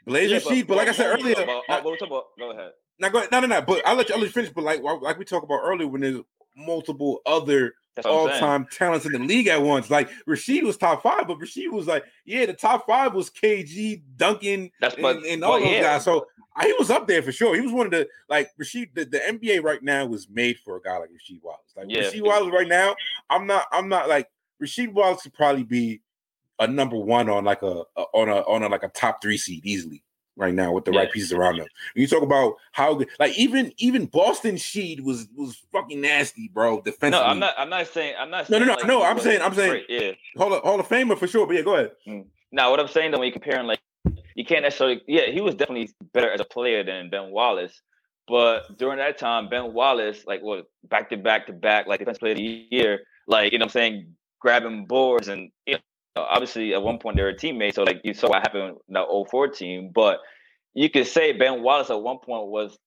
Blazer yeah, sheet, but like I said earlier, but- now- but we'll talk about- go ahead. now go ahead, no, no, no. But I'll let you, I'll let you finish. But like like we talked about earlier, when there's multiple other That's what I'm all time talents in the league at once, like Rasheed was top five, but Rasheed was like, yeah, the top five was KG, Duncan, That's and, but and all but those yeah, guys. So he was up there for sure. He was one of the like Rasheed. The, the NBA right now was made for a guy like Rasheed Wallace. Like Yeah. Rasheed Wallace right now, I'm not. I'm not like Rasheed Wallace could probably be a number one on like a, a- on a on a like a top three seed easily right now with the right pieces around him. When you talk about how good, like even even Boston Sheed was was fucking nasty, bro. Defensively. no, I'm not. I'm not saying. I'm not. No, no, no, like, no, I'm saying- I'm saying- great, Yeah. Hall of, Hall of Famer for sure. But yeah, go ahead. Mm. Now, what I'm saying though, when you're comparing, like, you can't necessarily. Yeah, he was definitely better as a player than Ben Wallace. But during that time, Ben Wallace, like, what back to back to back, like defense player of the year, like, you know, what I'm saying, grabbing boards, and you know, Uh, obviously at one point they were teammates. So like, you saw what happened in the 04 team, but you could say Ben Wallace at one point was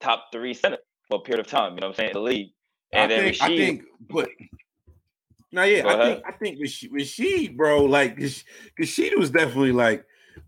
top three center for a period of time. You know what I'm saying? In the league, and I then think, I Rasheed- think, but no, yeah, I think, I think Rasheed bro, like, because Rasheed was definitely like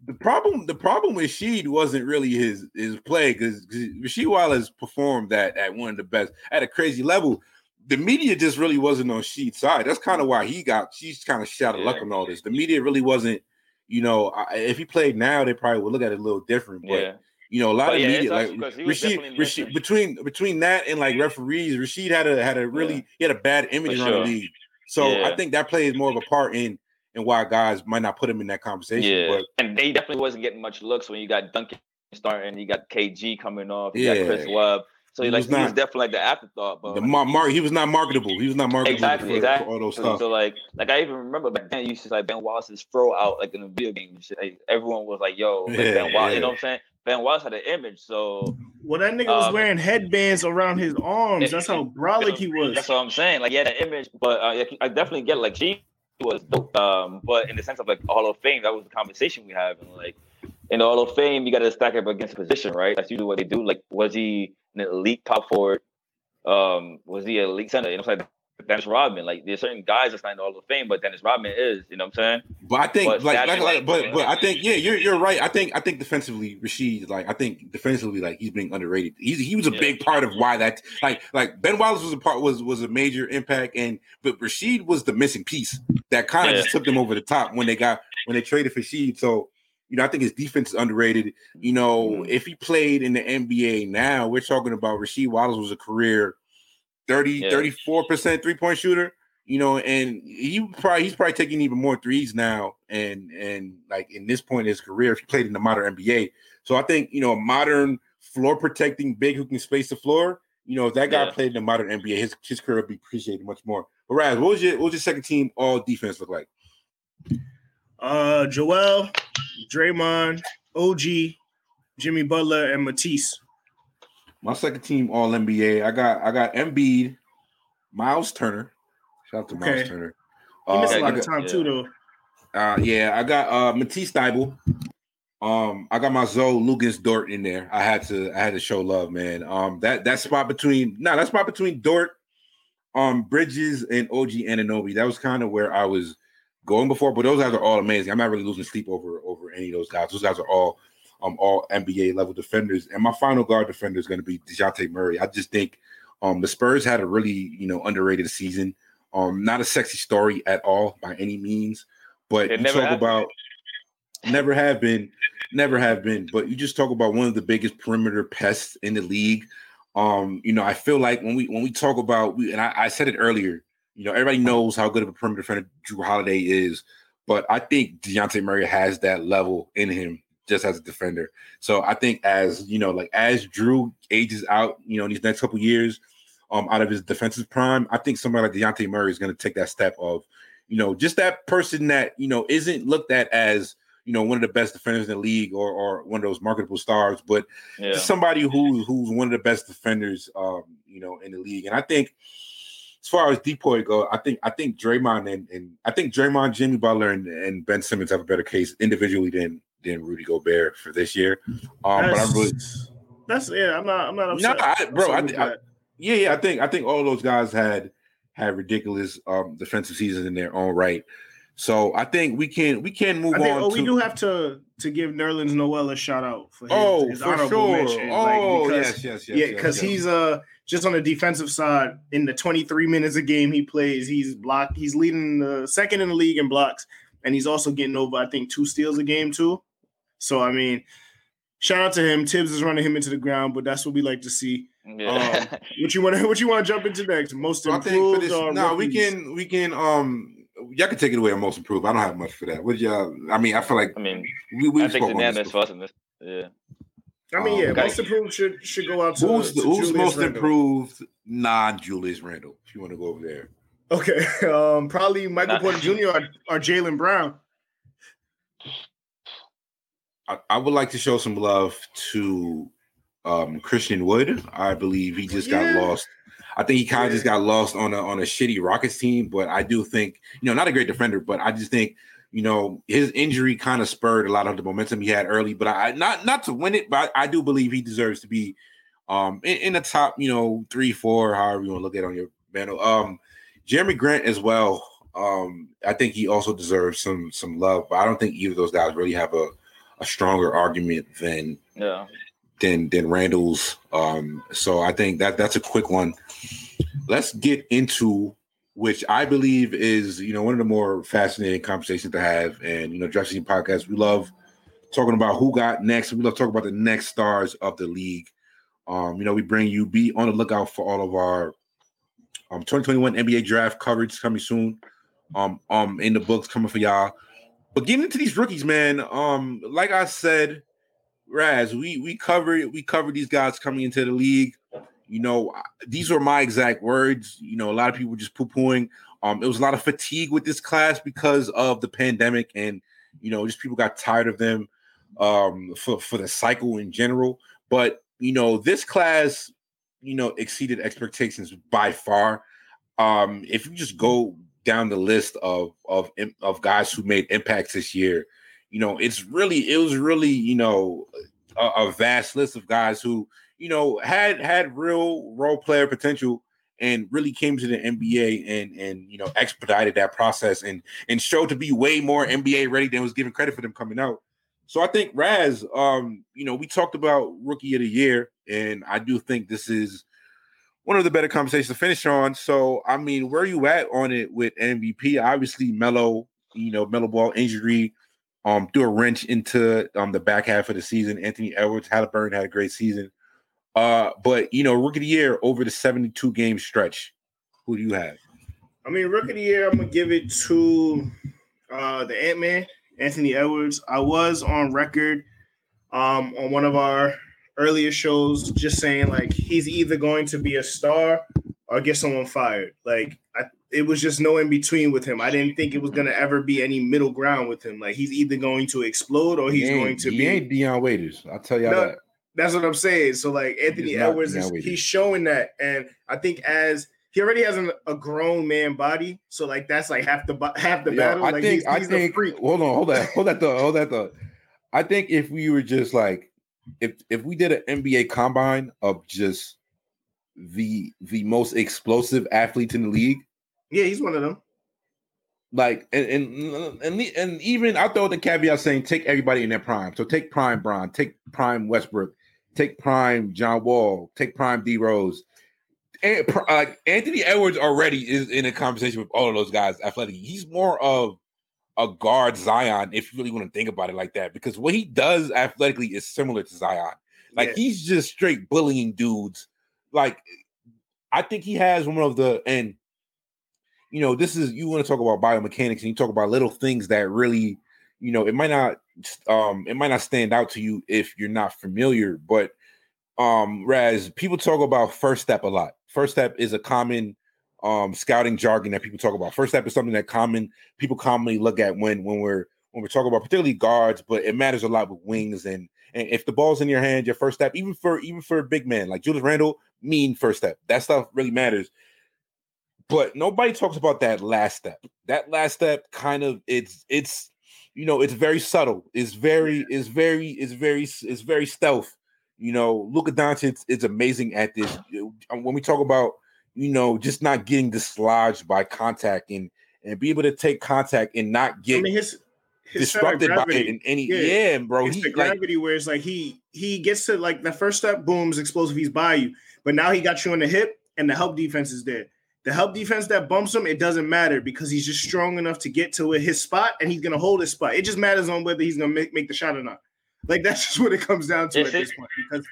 the problem. The problem with Sheed wasn't really his his play because Rasheed Wallace performed that at one of the best at a crazy level. The media just really wasn't on Sheed's side. That's kind of why he got. She's kind of shot of luck Yeah. on all this. The media really wasn't. You know, I, if he played now, they probably would look at it a little different. But yeah. you know, a lot But of yeah, media like Rasheed, Rasheed between between that and like referees, Rasheed had a had a really Yeah. he had a bad image sure. the league. So Yeah. I think that plays more of a part in in why guys might not put him in that conversation. Yeah, But and they definitely wasn't getting much looks when you got Duncan starting, you got KG coming off, you got Chris Yeah. Webb. So He like was he was not- definitely like the afterthought. But the mar- mar- he was not marketable. He was not marketable exactly, for, exactly. for all those So, stuff. so, like like I even remember back then you used to like Ben Wallace's throw out like in the video game and shit. Like, everyone was like, "Yo, like, Yeah, Ben Wallace," yeah. you know what I'm saying? Ben Wallace had an image, so Well, that nigga was Um, wearing headbands around his arms. That's how brolic he was. That's what I'm saying. Like, yeah, the image, but uh, I definitely get like she was dope. Um, but in the sense of like Hall of Fame, that was the conversation we have, and like in the Hall of Fame, you got to stack up against position, right? That's usually what they do. Like, was he an elite top forward? Um, was he an elite center? You know, what I'm saying Dennis Rodman. Like, there's certain guys that's not in the Hall of Fame, but Dennis Rodman is. You know what I'm saying? But I think But like, like, like- but but I think yeah, you're you're right. I think I think defensively, Rasheed like I think defensively like he's being underrated. He's he was a Yeah. big part of why that like like Ben Wallace was a part was was a major impact and but Rasheed was the missing piece that kind of Yeah. just took them over the top when they got when they traded for Sheed. So you know, I think his defense is underrated. You know, Mhm. if he played in the NBA now, we're talking about Rasheed Wallace was a career 30, Yeah. 34% three point shooter you know, and he probably he's probably taking even more threes now, and and like in this point in his career, if he played in the modern NBA. So I think you know a modern floor protecting big who can space the floor. You know, if that guy Yeah. played in the modern NBA, his his career would be appreciated much more. But Raz, what was your what was your second team all defense look like? Uh, Joel, Draymond, OG, Jimmy Butler, and Matisse. My second team All NBA. I got I got Embiid, Miles Turner. Shout out to Okay. Miles Turner. He missed a Uh, lot I of time yeah. too, though. Uh, yeah, I got uh Matisse Thybulle. Um, I got my Zoe Lucas Dort in there. I had to, I had to show love, man. Um, that that spot between, no, that spot between Dort, um, Bridges and OG Anunoby. That was kind of where I was going before. But those guys are all amazing. I'm not really losing sleep over over any of those guys. Those guys are all um all NBA level defenders. And my final guard defender is going to be Dejounte Murray. I just think um the Spurs had a really you know underrated season. Um, not a sexy story at all by any means. But It you talk been. about never have been, never have been. But you just talk about one of the biggest perimeter pests in the league. Um, you know, I feel like when we when we talk about we and I, I said it earlier, you know, everybody knows how good of a perimeter defender Jrue Holiday is, but I think Dejounte Murray has that level in him just as a defender. So I think as you know, like as Drew ages out, you know, in these next couple years, um, out of his defensive prime, I think somebody like Dejounte Murray is going to take that step of, you know, just that person that you know isn't looked at as you know one of the best defenders in the league or or one of those marketable stars, but Yeah. just somebody who who's one of the best defenders, um, you know, in the league. And I think as far as depoy go, I think I think Draymond and, and I think Draymond, Jimmy Butler, and, and Ben Simmons have a better case individually than than Rudy Gobert for this year. Um, but I'm really That's yeah. I'm not. I'm not no, upset. I, bro. I, I, yeah, yeah. I think I think all those guys had had ridiculous um defensive seasons in their own right. So I think we can we can move think, on. oh, to, we do have to to give Nerlens Noel a shout out for his, oh, his for honorable sure. mention. Oh, like, because, yes, yes, yes. yeah, because yes. he's uh just on the defensive side in the 23 minutes a game he plays, he's blocked. He's leading the second in the league in blocks, and he's also getting over I think two steals a game too. So I mean, shout out to him. Thibs is running him into the ground, but that's what we like to see. yeah. Um, what you want to what you want to jump into next? Most I think for improved this, or no, we can we can um y'all can take it away on most improved. I don't have much for that. What y'all? I mean, I feel like I mean, we we I think spoke on this unanimous before. for us in this. Yeah. I mean, yeah, um, most improved should should go out to Who's the, to who's Julius most Randle. improved non Julius Randle? If you want to go over there, Okay, um, probably Michael Nah. Porter Jr. or, or Jaylen Brown. I, I would like to show some love to um Christian Wood. I believe he just Yeah. got lost. I think he kind of Yeah. just got lost on a on a shitty Rockets team, but I do think you know not a great defender, but I just think you know his injury kind of spurred a lot of the momentum he had early. But I not not to win it, but I, I do believe he deserves to be um in, in the top you know three four however you want to look at it on your panel. Um, Jerami Grant as well. Um, I think he also deserves some some love, but I don't think either of those guys really have a a stronger argument than Yeah. than than Randle's. Um, so I think that that's a quick one. Let's get into which I believe is you know one of the more fascinating conversations to have. And you know, Draft Season podcast, we love talking about who got next. We love talking about the next stars of the league. Um, you know, we bring you be on the lookout for all of our um 2021 NBA draft coverage coming soon. Um, um, in the books coming for y'all. But getting into these rookies, man. Um, like I said, Raz, we we covered we covered these guys coming into the league. You know, these were my exact words. You know, a lot of people were just poo pooing. Um, it was a lot of fatigue with this class because of the pandemic, and you know, just people got tired of them um, for for the cycle in general. But you know, this class, you know, exceeded expectations by far. Um, if you just go down the list of of of guys who made impacts this year, you know, it's really it was really you know a, a vast list of guys who you know had had real role player potential and really came to the NBA and and you know expedited that process and and showed to be way more NBA ready than was given credit for them coming out. So I think Raz, um, you know, we talked about rookie of the year, and I do think this is one of the better conversations to finish on. So I mean, where are you at on it with MVP? Obviously, Melo, you know, Melo Ball injury um threw a wrench into um the back half of the season. Anthony Edwards, Halliburton had a great season. Uh, but you know, rookie of the year over the 72 game stretch. Who do you have? I mean, rookie of the year, I'm gonna give it to uh, the Ant Man, Anthony Edwards. I was on record um, on one of our earlier shows just saying like he's either going to be a star or get someone fired. Like I, it was just no in between with him. I didn't think it was gonna ever be any middle ground with him. Like he's either going to explode or he's going to he be. ain't Dion Waiters. I'll tell y'all No, that. That's what I'm saying. So like Anthony not Edwards, is, he's showing that, and I think as he already has an, a grown man body, so like that's like half the half the Yo, battle. I like think he's, I he's think hold on, hold that, hold that thought, hold that thought. I think if we were just like if if we did an NBA combine of just the the most explosive athletes in the league, Yeah, he's one of them. like and and and, and even I throw the caveat saying take everybody in their prime. So take prime Bron, take prime Westbrook, take prime John Wall, take prime D Rose. And like uh, Anthony Edwards already is in a conversation with all of those guys athletically. He's more of a guard Zion if you really want to think about it like that, because what he does athletically is similar to Zion. Like Yeah. he's just straight bullying dudes. Like I think he has one of the and you know, this is you want to talk about biomechanics and you talk about little things that really, you know, it might not um it might not stand out to you if you're not familiar, but um Raz, people talk about first step a lot. First step is a common um scouting jargon that people talk about. First step is something that common people commonly look at when when we're when we're talking about particularly guards, but it matters a lot with wings and and if the ball's in your hand, your first step, even for even for a big man like Julius Randle, mean first step. That stuff really matters. But nobody talks about that last step. That last step kind of it's it's you know it's very subtle. It's very it's very it's very it's very stealth. You know, Luka Doncic is amazing at this. Um, when we talk about you know just not getting dislodged by contact and and be able to take contact and not I get mean, his his disrupted by it in any Yeah. yeah, bro. It's He the like gravity where it's like he he gets to like the first step, boom's explosive, he's by you. But now he got you on the hip, and the help defense is there. The help defense that bumps him, it doesn't matter because he's just strong enough to get to his spot, and he's gonna hold his spot. It just matters on whether he's gonna make, make the shot or not. Like that's just what it comes down to Yes, at it- this point. Because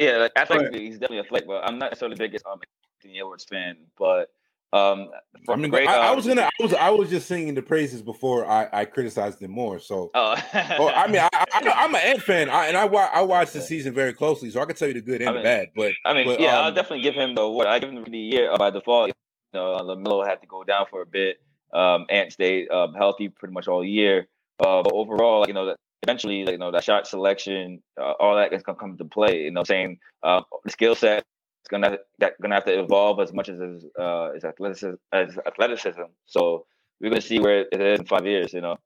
Yeah, like athletically, he's definitely a flight. But I'm not necessarily the biggest um, Anthony Edwards fan, but um, I mean, great, I, I um, was gonna, I was, I was just singing the praises before I, I criticized him more. So, Oh, oh, I mean, I, I, I'm an Ant fan, I, and I, wa- I watched the season very closely, so I can tell you the good and I the bad. But I mean, But, yeah, um, I'll definitely give him the award. I give him the year by default. Know, LaMelo had to go down for a bit. Um, Ant stayed um, healthy pretty much all year. Uh, but overall, you know, that eventually, you know, that shot selection, uh, all that is gonna come to play. You know, saying uh, the skill set is gonna that gonna have to evolve as much as uh, his athleticism. As athleticism. So we're gonna see where it is in five years. You know.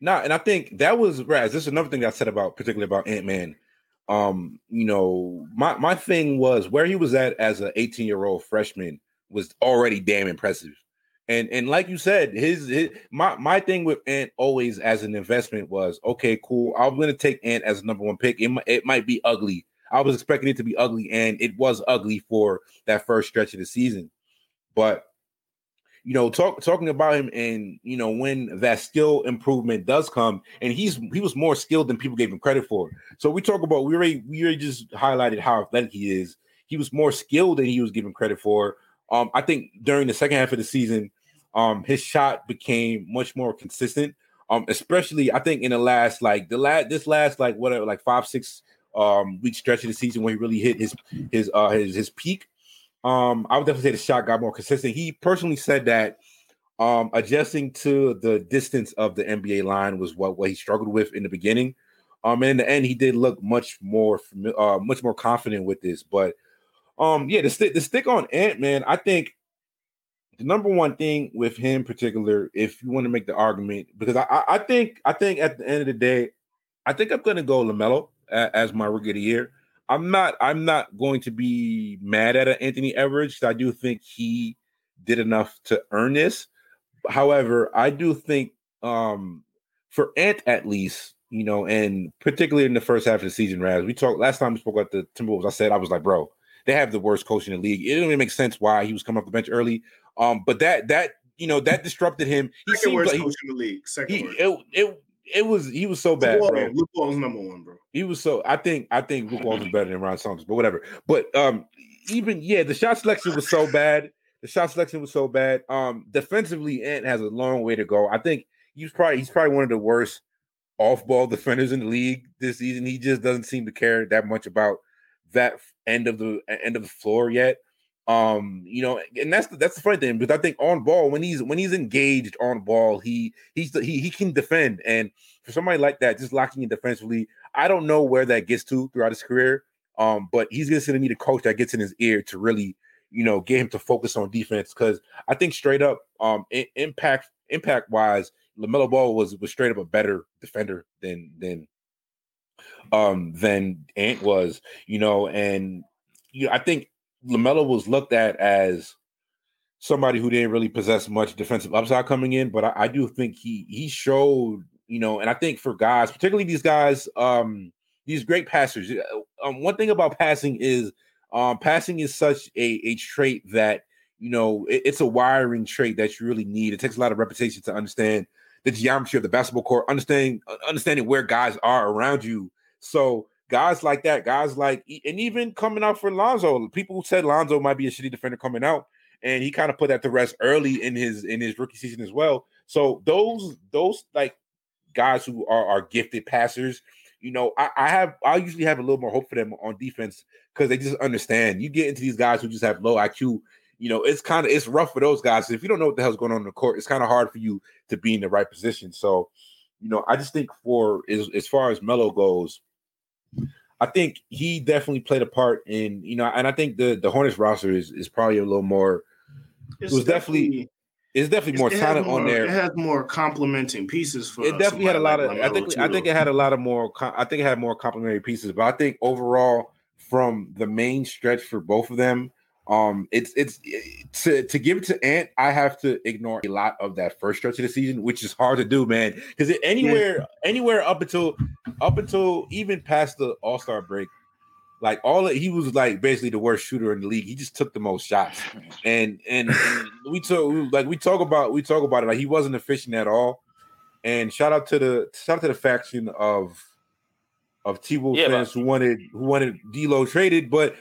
Nah, and I think that was Raz. This is another thing I said about particularly about Ant Man. Um, you know, my my thing was where he was at as an 18 year old freshman was already damn impressive. And and like you said, his, his my my thing with Ant always as an investment was okay, cool. I'm gonna take Ant as a number one pick. It it might be ugly. I was expecting it to be ugly, and it was ugly for that first stretch of the season. But you know, talk, talking about him and you know when that skill improvement does come, and he's he was more skilled than people gave him credit for. So we talk about we already we already just highlighted how athletic he is. He was more skilled than he was given credit for. Um, I think during the second half of the season, um, his shot became much more consistent. Um, especially I think in the last like the last this last like whatever like five six um week stretch of the season where he really hit his his uh his his peak. Um, I would definitely say the shot got more consistent. He personally said that um adjusting to the distance of the NBA line was what, what he struggled with in the beginning. Um, and in the end, he did look much more uh much more confident with this. But um, yeah, the stick the stick on Ant Man, I think the number one thing with him particular, if you want to make the argument, because I, I, think I think at the end of the day, I think I'm gonna go LaMelo as my rookie of the year. I'm not I'm not going to be mad at Anthony. 'cause I do think he did enough to earn this. However, I do think um for Ant at least, you know, and particularly in the first half of the season, Raz, we talked last time we spoke about the Timberwolves. I said I was like, bro, they have the worst coach in the league. It didn't even make sense why he was coming off the bench early. Um, but that that you know that disrupted him. He second worst like he, coach in the league. Second he worst. it, it it was he was so bad, bro. Luke Walton's number one, bro. He was so. I think. I think Luke Walton was better than Ryan Saunders, but whatever. But um, even yeah, the shot selection was so bad. The shot selection was so bad. Um, defensively, Ant has a long way to go. I think he's probably he's probably one of the worst off-ball defenders in the league this season. He just doesn't seem to care that much about that end of the end of the floor yet. Um, you know, and that's the, that's the funny thing because I think on ball when he's when he's engaged on ball, he he's he he can defend. And for somebody like that, just locking in defensively, I don't know where that gets to throughout his career. Um, but he's gonna need a coach that gets in his ear to really, you know, get him to focus on defense. Because I think straight up, um, impact impact wise, LaMelo Ball was was straight up a better defender than than um than Ant was, you know, and you know, I think LaMelo was looked at as somebody who didn't really possess much defensive upside coming in, but I, I do think he he showed, you know, and I think for guys, particularly these guys, um, these great passers. Uh, um, one thing about passing is um, passing is such a, a trait that you know it, it's a wiring trait that you really need. It takes a lot of repetition to understand the geometry of the basketball court, understanding uh, understanding where guys are around you. So guys like that, guys like, and even coming out for Lonzo, people said Lonzo might be a shitty defender coming out, and he kind of put that to rest early in his in his rookie season as well. So those those like guys who are are gifted passers, you know, I, I have I usually have a little more hope for them on defense because they just understand. You get into these guys who just have low IQ. You know, it's kind of it's rough for those guys. If you don't know what the hell's going on in the court, it's kind of hard for you to be in the right position. So, you know, I just think for as as far as Melo goes, I think he definitely played a part in you know, and I think the the Hornets roster is is probably a little more. It's it was definitely, definitely it's definitely more talent more, on there. It has more complementing pieces for. It definitely had a lot like of. I think. I think it had a lot of more. I think it had more complementary pieces, but I think overall, from the main stretch for both of them, um, it's it's to to give it to Ant. I have to ignore a lot of that first stretch of the season, which is hard to do, man. Because anywhere yeah. anywhere up until up until even past the All Star break, like all he was like basically the worst shooter in the league. He just took the most shots, and and, and we talk like we talk about we talk about it like he wasn't efficient at all. And shout out to the shout out to the faction of of T-Wolves yeah, fans who wanted who wanted D'Lo traded, but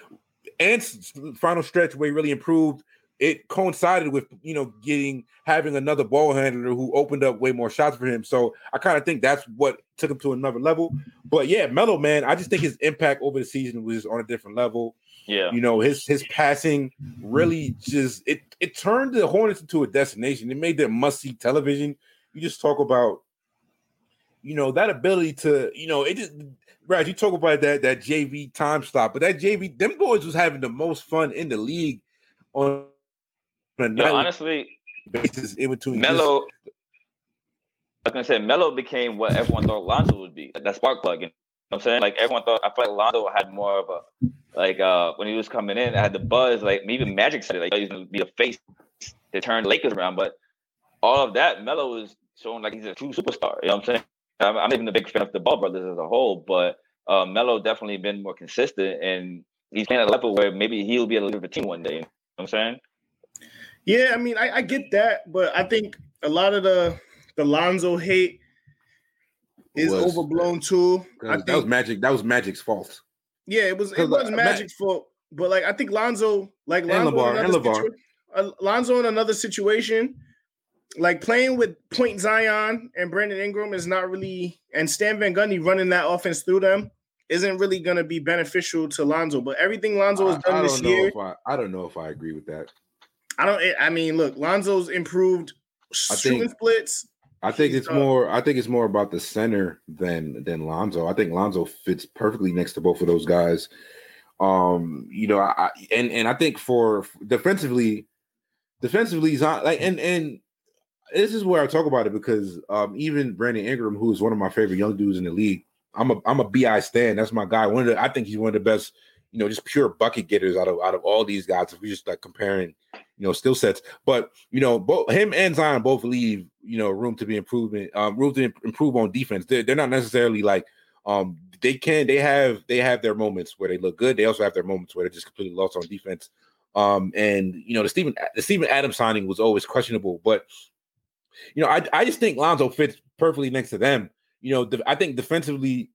and final stretch where he really improved. It coincided with you know getting having another ball handler who opened up way more shots for him. So I kind of think that's what took him to another level. But yeah, Melo man, I just think his impact over the season was on a different level. Yeah, you know his his passing really just it it turned the Hornets into a destination. It made them must see television. You just talk about you know that ability to you know it just right you talk about that that jv time stop but that jv them boys was having the most fun in the league on a know, honestly basis in between Melo I was gonna say Melo became what everyone thought Lonzo would be, that spark plug. You know what I'm saying? Like everyone thought I feel like Lonzo had more of a like uh when he was coming in, I had the buzz, like even Magic said it, like he's gonna be a face to turn Lakers around, but all of that, Melo was showing like he's a true superstar. You know what I'm saying? I'm, I'm even a big fan of the Ball brothers as a whole, but uh, Melo definitely been more consistent, and he's playing at a level where maybe he'll be a leader of a team one day. You know what I'm saying? Yeah, I mean, I, I get that, but I think a lot of the the Lonzo hate is was, overblown too. I think, that was Magic. That was Magic's fault. Yeah, it was. It was uh, Magic's fault. But like, I think Lonzo, like Lonzo, and LaVar, and LaVar. Situa- uh, Lonzo in another situation like playing with Point Zion and Brandon Ingram is not really, and Stan Van Gundy running that offense through them isn't really going to be beneficial to Lonzo. But everything Lonzo has done this year, I, I, don't know if I agree with that. I don't. I mean, look, Lonzo's improved shooting think, splits. I think it's uh, more. I think it's more about the center than than Lonzo. I think Lonzo fits perfectly next to both of those guys. Um, you know, I and and I think for defensively, defensively, like and and this is where I talk about it because um, even Brandon Ingram, who is one of my favorite young dudes in the league, I'm a I'm a bi stand. That's my guy. One of the, I think he's one of the best, you know, just pure bucket getters out of out of all these guys. If we just like comparing, you know, skill sets. But you know, both him and Zion both leave, you know, room to be improvement, um, room to improve on defense. They're, they're not necessarily like um they can they have they have their moments where they look good. They also have their moments where they're just completely lost on defense. Um, and you know, the Stephen the Steven Adams signing was always questionable, but you know, I, I just think Lonzo fits perfectly next to them. You know, I think defensively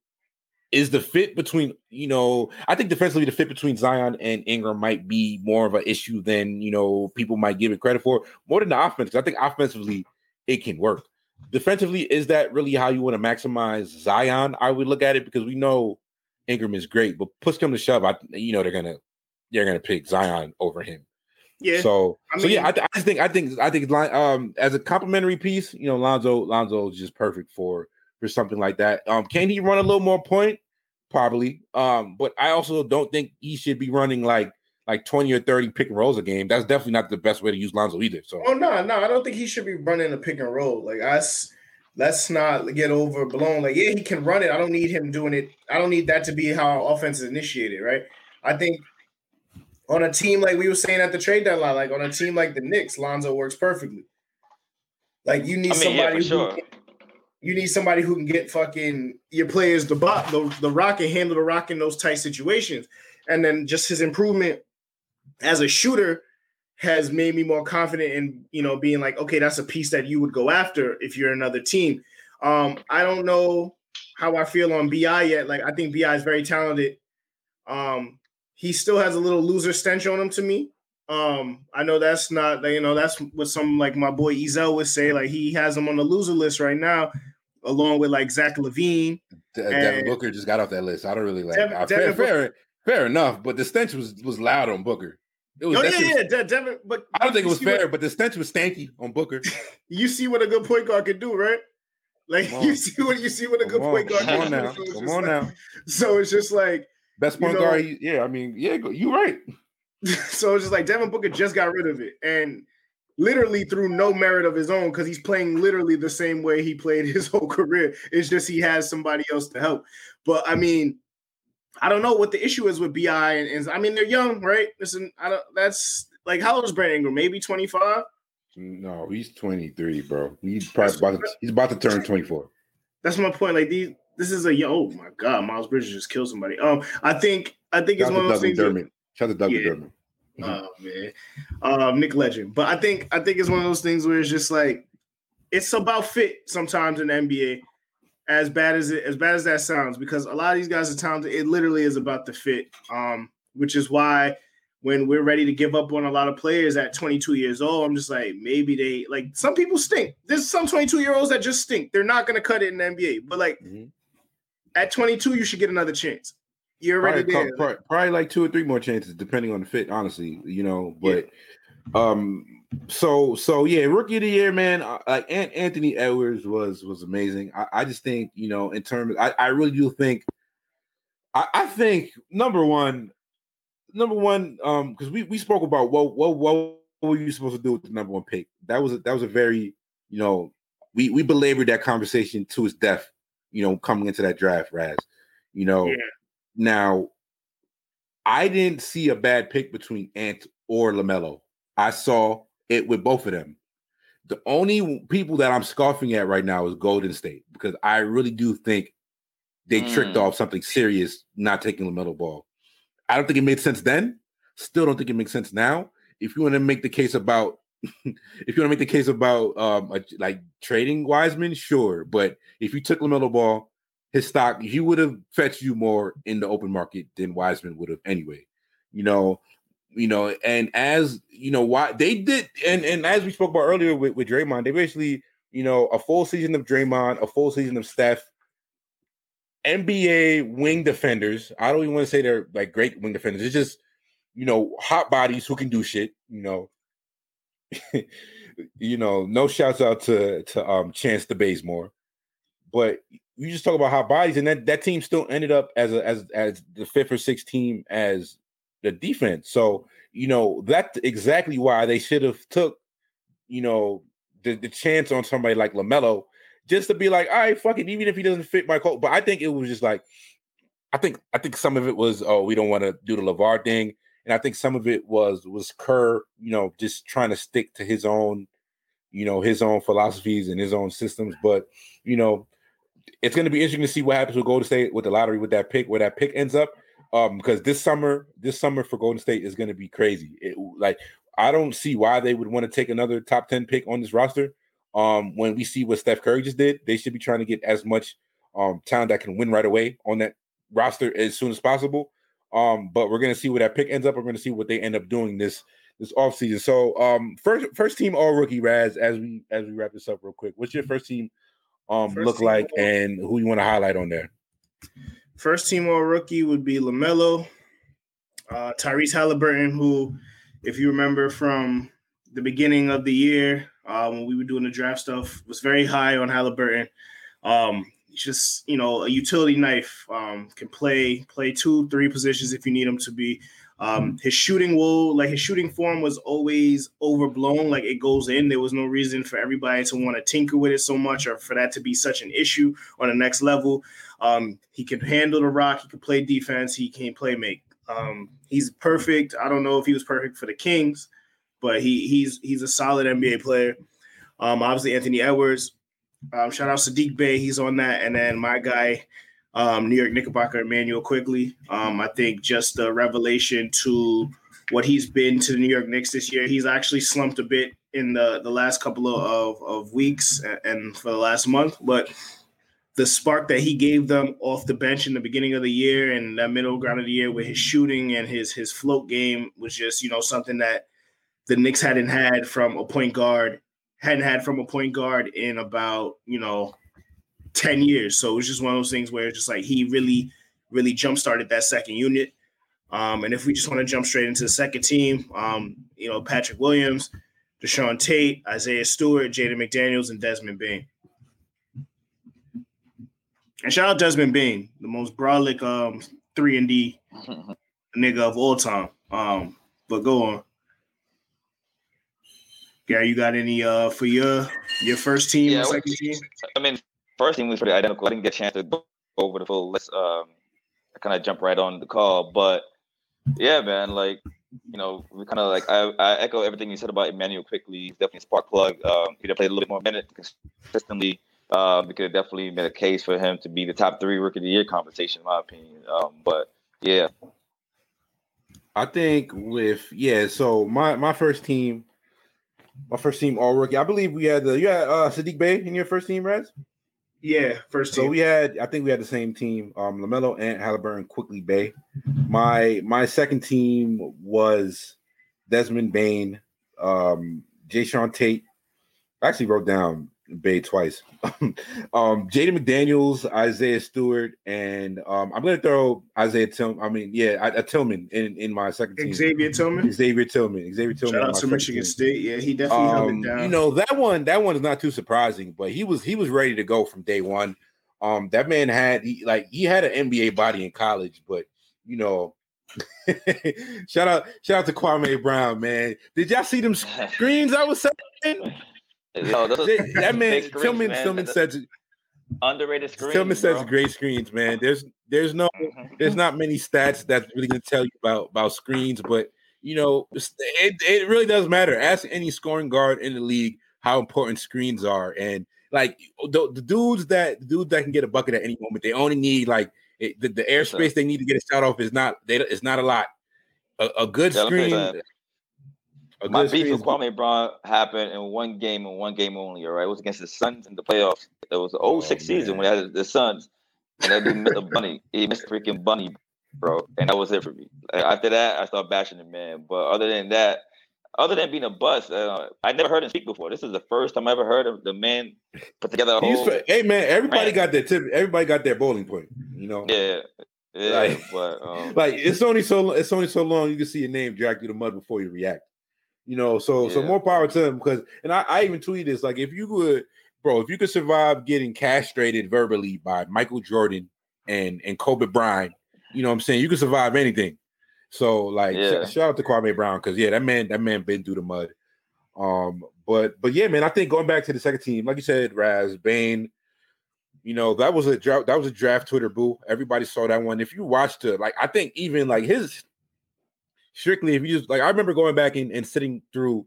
is the fit between, you know, I think defensively the fit between Zion and Ingram might be more of an issue than, you know, people might give it credit for more than the offense. I think offensively it can work. Defensively, is that really how you want to maximize Zion? I would look at it because we know Ingram is great, but push come to shove, I you know they're gonna they're gonna pick Zion over him. Yeah. So, I so yeah, I, th- I just think I think I think um as a complimentary piece, you know, Lonzo Lonzo is just perfect for for something like that. Um, can he run a little more point? Probably. Um, but I also don't think he should be running like like twenty or thirty pick and rolls a game. That's definitely not the best way to use Lonzo either. So, Oh no, no, I don't think he should be running a pick and roll. Like us, let's not get overblown. Like, yeah, he can run it. I don't need him doing it. I don't need that to be how offense is initiated, right? I think on a team like we were saying at the trade deadline, like on a team like the Knicks, Lonzo works perfectly. Like you need I mean, yeah, somebody for sure. who you need somebody who can get fucking your players the bot the, the rock and handle the rock in those tight situations. And then just his improvement as a shooter has made me more confident in you know being like, okay, that's a piece that you would go after if you're another team. Um, I don't know how I feel on BI yet. Like I think BI is very talented. Um, he still has a little loser stench on him to me. Um, I know that's not you know that's what some like my boy Ezel would say. Like he has him on the loser list right now, along with like Zach LaVine. De- Devin Booker just got off that list. I don't really like. Devin- uh, fair, fair, fair enough, but the stench was was loud on Booker. It was. Oh yeah, was- yeah, De- Devin. But I don't think it was fair, what- but the stench was stanky on Booker. you see what a good point guard can do, right? Like you see what you see what a good on, point guard come on can now, do. So come on now. So it's just like Best You point know- guard. he- Yeah, I mean, yeah, you right. so it's just like Devin Booker just got rid of it, and literally through no merit of his own, because he's playing literally the same way he played his whole career. It's just he has somebody else to help. But I mean, I don't know what the issue is with Bi, and, and I mean they're young, right? Listen, I don't. That's like how old is Brandon Ingram? Maybe twenty five. No, he's 23, bro. He's probably about to, he's about to turn 24. That's my point. Like these, this is a yo- oh my god, Miles Bridges just killed somebody. Um, I think I think it's one of those things. Shout out to Doug Yeah. McDermott. Oh man, um, Nick Legend. But I think I think it's one of those things where it's just like it's about fit sometimes in the NBA. As bad as it as bad as that sounds, because a lot of these guys are talented. It literally is about the fit. Um, which is why when we're ready to give up on a lot of players at 22 years old, I'm just like maybe they like some people stink. There's some 22 year olds that just stink. They're not gonna cut it in the NBA. But like Mhm. At 22, you should get another chance. You're Probably, already there. probably, probably like two or three more chances, depending on the fit, honestly, you know. But um, so so yeah, rookie of the year, man. uh, Like Ant- Anthony Edwards was was amazing. I, I just think, you know, in terms I, I really do think I, I think number one, number one, um, because we, we spoke about what what what were you supposed to do with the number one pick? That was a, that was a very, you know, we we belabored that conversation to its death, you know, coming into that draft, Raz. You know, Yeah. now I didn't see a bad pick between Ant or LaMelo. I saw it with both of them. The only people that I'm scoffing at right now is Golden State because I really do think they tricked Mm. off something serious not taking LaMelo Ball. I don't think it made sense then. Still don't think it makes sense now. If you want to make the case about if you want to make the case about um a- like trading Wiseman, sure. But if you took LaMelo Ball, his stock, he would have fetched you more in the open market than Wiseman would have anyway. You know, you know, and as you know, why they did, and and as we spoke about earlier with, with Draymond, they basically, you know, a full season of Draymond, a full season of Steph, NBA wing defenders. I don't even want to say they're like great wing defenders. It's just, you know, hot bodies who can do shit. You know, you know, no shouts out to to um Chance the Bazemore, but you just talk about hot bodies, and that that team still ended up as a as as the fifth or sixth team as the defense. So you know that's exactly why they should have took, you know, the, the chance on somebody like LaMelo, just to be like, all right, fuck it, even if he doesn't fit my code. But I think it was just like, I think I think some of it was, oh, we don't want to do the LaVar thing, and I think some of it was was Kerr, you know, just trying to stick to his own, you know, his own philosophies and his own systems. But you know, it's going to be interesting to see what happens with Golden State with the lottery with that pick, where that pick ends up. Um, because this summer, this summer for Golden State is going to be crazy. It, like I don't see why they would want to take another top ten pick on this roster. Um, when we see what Steph Curry just did, they should be trying to get as much um talent that can win right away on that roster as soon as possible. Um, but we're gonna see where that pick ends up. We're gonna see what they end up doing this this offseason. So um first first team all rookie Raz as we as we wrap this up real quick. What's your first team um First look team like all- and who you want to highlight on there? First team all rookie would be LaMelo, uh, Tyrese Halliburton, who if you remember from the beginning of the year uh, when we were doing the draft stuff, was very high on Halliburton. Um, just you know a utility knife. Um, can play play two, three positions if you need him to be. Um, his shooting will like his shooting form was always overblown, like it goes in. There was no reason for everybody to want to tinker with it so much or for that to be such an issue on the next level. Um, he can handle the rock, he can play defense, he can play make. Um, he's perfect. I don't know if he was perfect for the Kings, but he he's he's a solid NBA player. Um, obviously Anthony Edwards. Um, shout out Saddiq Bey, he's on that, and then my guy um, New York Knickerbocker Immanuel Quickley. Um, I think just a revelation to what he's been to the New York Knicks this year. He's actually slumped a bit in the, the last couple of, of weeks and for the last month, but the spark that he gave them off the bench in the beginning of the year and that middle ground of the year with his shooting and his his float game was just you know something that the Knicks hadn't had from a point guard hadn't had from a point guard in about you know 10 years. So it was just one of those things where it's just like he really, really jump started that second unit. Um, and if we just want to jump straight into the second team, um, you know, Patrick Williams, Jae'Sean Tate, Isaiah Stewart, Jaden McDaniels, and Desmond Bane. And shout out Desmond Bane, the most brolic um, three and D nigga of all time. Um, but go on. Gary, you got any uh for your your first team yeah, second team? I mean, first team was pretty identical. I didn't get a chance to go over the full list. Um, I kind of jumped right on the call, but yeah, man, like you know, we kind of like I, I, echo everything you said about Immanuel Quickley. He's definitely a spark plug. Um, he played a little bit more minutes consistently. Um, we could have definitely made a case for him to be the top three rookie of the year conversation, in my opinion. Um, but yeah, I think with yeah. So my my first team, my first team all rookie. I believe we had the you had uh, Saddiq Bey in your first team, Raz. Yeah, first team. So we had, I think we had the same team. Um, LaMelo and Halliburton, Quickley Bey. My my second team was Desmond Bane, um, Jae'Sean Tate. I actually wrote down Bey twice. um, Jaden McDaniels, Isaiah Stewart, and um, I'm gonna throw Isaiah Tillman. I mean, yeah, I, I, Tillman in, in my second team. Xavier Tillman. Xavier Tillman. Xavier Tillman. Shout out to Michigan team. State. Yeah, he definitely um, held it um, down. You know that one. That one is not too surprising, but he was he was ready to go from day one. Um, that man had he, like he had an NBA body in college, but you know. shout out, shout out to Kwame Brown, man. Did y'all see them screens I was saying? Yo, that man, screens, Tillman, man. Tillman says underrated screens. Tillman says great screens, man. There's there's no mm-hmm. there's not many stats that's really gonna tell you about about screens, but you know it, it really does matter. Ask any scoring guard in the league how important screens are, and like the, the dudes that the dudes that can get a bucket at any moment, they only need like it, the, the airspace they need to get a shot off is not they, it's not a lot. A, a good screen my beef with Kwame Brown happened in one game and one game only. All right, it was against the Suns in the playoffs. It was the 06 oh, season when they had the Suns, and didn't miss a bunny. He missed freaking bunny, bro, and that was it for me. After that, I started bashing the man. But other than that, other than being a bust, uh, I never heard him speak before. This is the first time I ever heard of the man put together a whole. Hey man, everybody got their tip. Everybody got their bowling point. You know. Yeah. Yeah, like, but um, like it's only so it's only so long you can see your name dragged through the mud before you react. You know, so yeah. so more power to him because and I, I even tweeted this like if you would, bro, if you could survive getting castrated verbally by Michael Jordan and and Kobe Bryant, you know what I'm saying, you can survive anything. So like yeah. sh- shout out to Kwame Brown because yeah, that man that man been through the mud. Um, but but yeah, man, I think going back to the second team, like you said, Raz Bane, you know that was a draft that was a draft Twitter boo. Everybody saw that one. If you watched it, like I think even like his strictly if you just like I remember going back and, and sitting through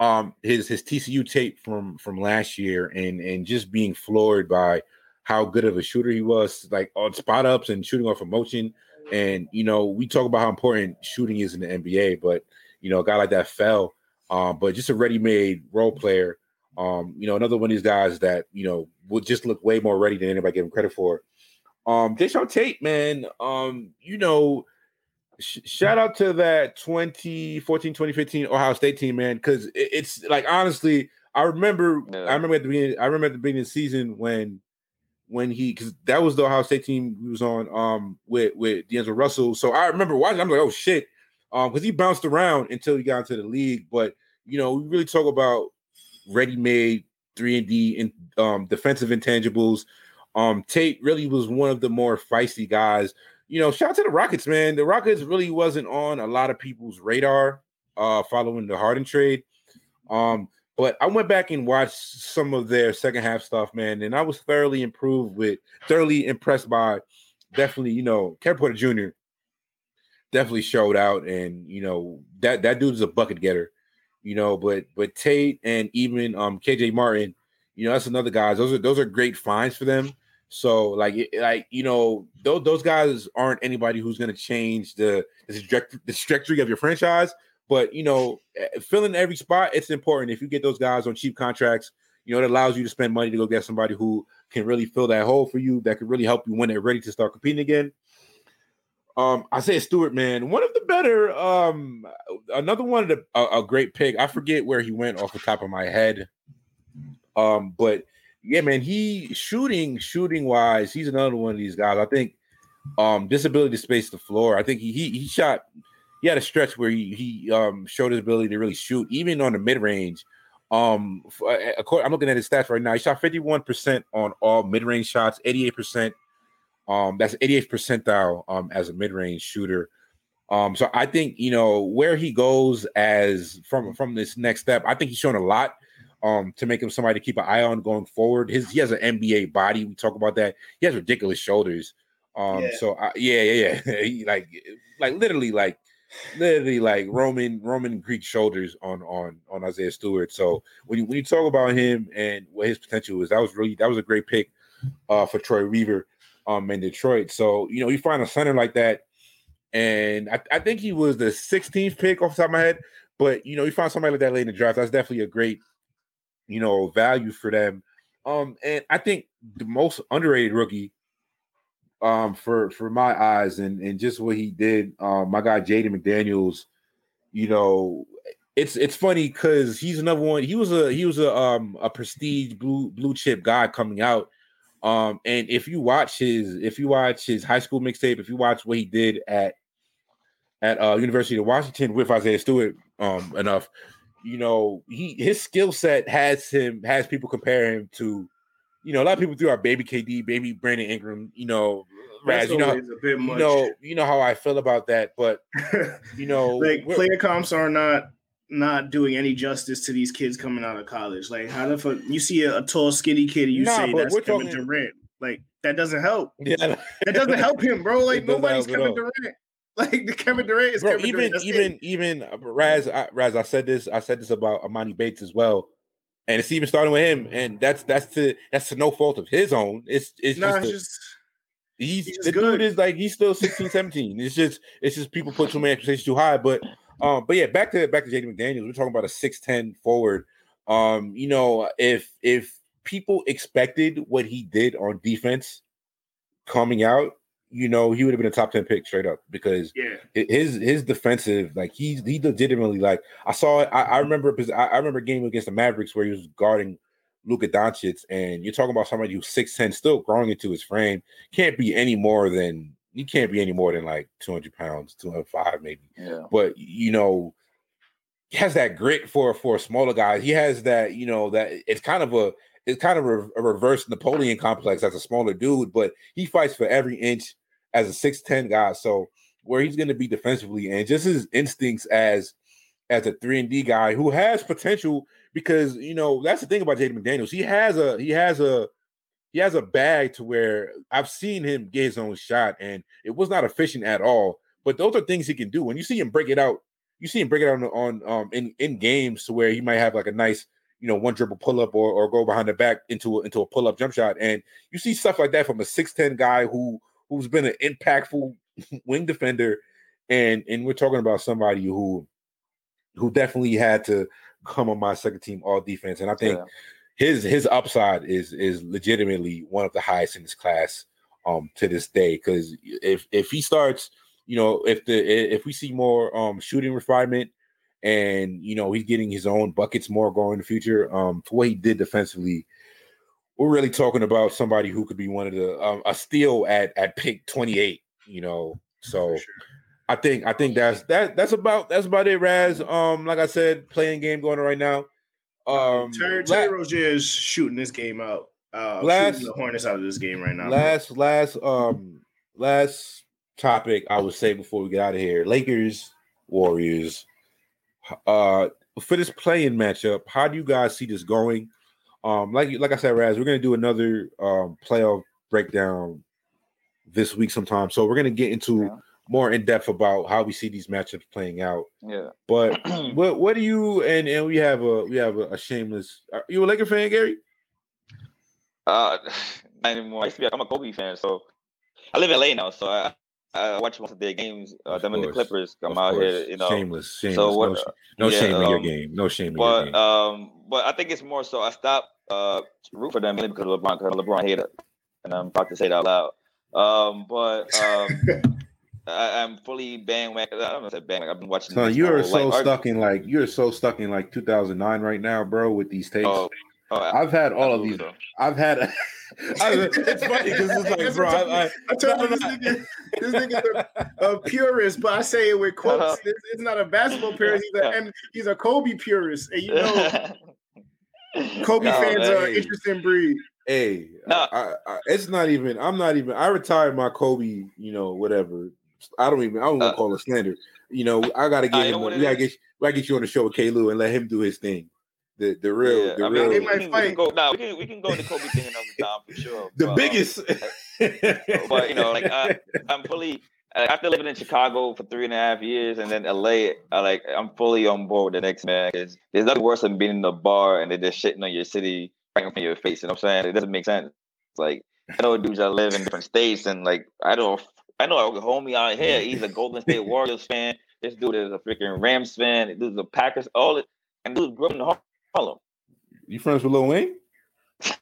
um his his TCU tape from from last year and and just being floored by how good of a shooter he was, like on spot ups and shooting off emotion. And you know, we talk about how important shooting is in the NBA, but you know, a guy like that fell. Um, but just a ready-made role player. Um, you know, another one of these guys that you know would just look way more ready than anybody give him credit for. Um, Jae'Sean Tate, man, um, you know, shout out to that 2014 2015 ohio state team man because it's like honestly i remember yeah. i remember at the beginning i remember at the beginning of the season when when he because that was the ohio state team he was on um with with D'Angelo Russell so i remember watching i'm like oh shit Um, because he bounced around until he got into the league. But you know, we really talk about ready-made three and D and um, defensive intangibles. Um, Tate really was one of the more feisty guys. You know, shout out to the Rockets, man. The Rockets really wasn't on a lot of people's radar uh, following the Harden trade. Um, but I went back and watched some of their second half stuff, man, and I was thoroughly improved with, thoroughly impressed by, definitely, you know, Kevin Porter Jr. definitely showed out, and you know that that dude is a bucket getter, you know. But but Tate and even um KJ Martin, you know, that's another guys. Those are those are great finds for them. So like like you know those those guys aren't anybody who's going to change the the trajectory, of your franchise. But you know, filling every spot, it's important. If you get those guys on cheap contracts, you know, it allows you to spend money to go get somebody who can really fill that hole for you, that could really help you when they're ready to start competing again. Um, Isaiah Stewart, man, one of the better, um, another one of the a, a great pick. I forget where he went off the top of my head. Um, but yeah, man, he shooting, shooting wise, he's another one of these guys. I think um disability to space the floor. I think he he, he shot he had a stretch where he he um, showed his ability to really shoot, even on the mid range. Um, I'm looking at his stats right now. He shot 51% on all mid range shots, 88%. Um, that's 88th percentile um, as a mid range shooter. Um, so I think you know where he goes as from from this next step. I think he's shown a lot um to make him somebody to keep an eye on going forward. His he has an NBA body. We talk about that. He has ridiculous shoulders. Um, yeah. so I, yeah, yeah, yeah. he, like like literally like literally like Roman Roman Greek shoulders on on on Isaiah Stewart. So when you when you talk about him and what his potential is, that was really that was a great pick uh for Troy Weaver um in Detroit. So you know you find a center like that, and I, I think he was the 16th pick off the top of my head. But you know you find somebody like that late in the draft, that's definitely a great you know value for them. Um, and I think the most underrated rookie um for for my eyes and and just what he did um my guy Jaden McDaniels you know it's it's funny because he's another one he was a he was a um a prestige blue blue chip guy coming out um and if you watch his if you watch his high school mixtape if you watch what he did at at uh University of Washington with Isaiah Stewart um enough you know he his skill set has him has people compare him to you know, a lot of people threw our baby KD, baby Brandon Ingram, you know, Raz, you know, you know, you know how I feel about that, but you know, like player comps are not not doing any justice to these kids coming out of college. Like, how the fuck you see a, a tall, skinny kid and you nah, say that's Kevin talking... Durant? Like, that doesn't help. Yeah, that doesn't help him, bro. Like, nobody's Kevin Durant. Like the Kevin Durant is bro, Kevin even Durant. even it. even uh, Raz I, Raz. I said this. I said this about Emoni Bates as well and it's even starting with him, and that's that's to that's to no fault of his own. It's it's nah, just, just he's, he's the good. dude is like he's still 16, 17. It's just it's just people put too many expectations too high. But um, but yeah, back to back to JD McDaniels. We're talking about a 6'10 forward. Um, you know, if if people expected what he did on defense coming out, you know, he would have been a top 10 pick straight up because yeah. his his defensive, like he's he legitimately like I saw. I, I remember I, I, remember a game against the Mavericks where he was guarding Luka Doncic, and you're talking about somebody who's 6'10, still growing into his frame, can't be any more than he can't be any more than like 200 pounds, 205 maybe. Yeah. But you know, he has that grit for for a smaller guy. He has that, you know, that it's kind of a it's kind of a, a, reverse Napoleon complex as a smaller dude, but he fights for every inch as a 6'10 guy. So where he's going to be defensively and just his instincts as as a 3 and D guy who has potential because you know that's the thing about Jaden McDaniels. He has a he has a he has a bag to where I've seen him get his own shot and it was not efficient at all. But those are things he can do. When you see him break it out, you see him break it out on, on um in, in games to where he might have like a nice you know, one dribble pull up or, or go behind the back into a, into a pull up jump shot. And you see stuff like that from a 6'10 guy who who's been an impactful wing defender. And and we're talking about somebody who who definitely had to come on my second team all defense. And I think yeah. his his upside is is legitimately one of the highest in this class um to this day. Because if if he starts, you know, if the if we see more um shooting refinement and you know he's getting his own buckets more going in the future. Um, for what he did defensively, we're really talking about somebody who could be one of the um, a steal at at pick twenty eight. You know, so sure. I think I think that's that that's about that's about it, Raz. Um, like I said, play-in game going on right now. Um, Terry, Terry Rozier is shooting this game out. Uh, last the Hornets out of this game right now. Last last um last topic I would say before we get out of here: Lakers Warriors. Uh, for this play-in matchup, how do you guys see this going? Um, like like I said, Raz, we're gonna do another um playoff breakdown this week sometime. So we're gonna get into yeah. more in depth about how we see these matchups playing out. Yeah. But what what do you and and we have a we have a, a shameless. Are you a Laker fan, Gary? Uh, not anymore. I used to be. I'm a Kobe fan, so I live in LA now, so I I watch most of their games. Uh, them and the Clippers come out here, you know. Shameless, shameless. So what, no, no yeah, shame in um, your game. No shame in but, your game. Um, but I think it's more so I stopped uh root for them mainly because of LeBron, because LeBron hated it, and I'm about to say it out loud. Um, but um. I, am fully bandwagon. I don't know if it's bandwagon. I've been watching. So you are so like, stuck in like you're so stuck in like 2009 right now, bro, with these tapes. Oh, oh, I've had all of these. Though. I've had I, it's funny because it's like, bro, I, I, I told you this nigga, this nigga's a, a, purist, but I say it with quotes. Uh-huh. It's, it's, not a basketball purist. He's a, and he's a Kobe purist, and you know, Kobe no, fans are an interesting breed. Hey, no. I, I, it's not even. I'm not even. I retired my Kobe. You know, whatever. I don't even. I don't uh, call it slander. You know, I gotta get him. We gotta get. We gotta get you on the show with K. Lou and let him do his thing. The the real, yeah, the I mean, real. We can, we can go now. We can we can go to Kobe thing another time for sure. The but, biggest. Um, but you know, like I, I'm fully after living in Chicago for three and a half years and then LA, I like I'm fully on board with the next man because there's nothing worse than being in the bar and they're just shitting on your city right in front of your face. You know what I'm saying? It doesn't make sense. It's like I know dudes that live in different states and like I don't I know a homie out here, he's a Golden State Warriors fan. This dude is a freaking Rams fan. This is a Packers, all it and dude grew up in Harlem. You friends with Lil Wayne? Oh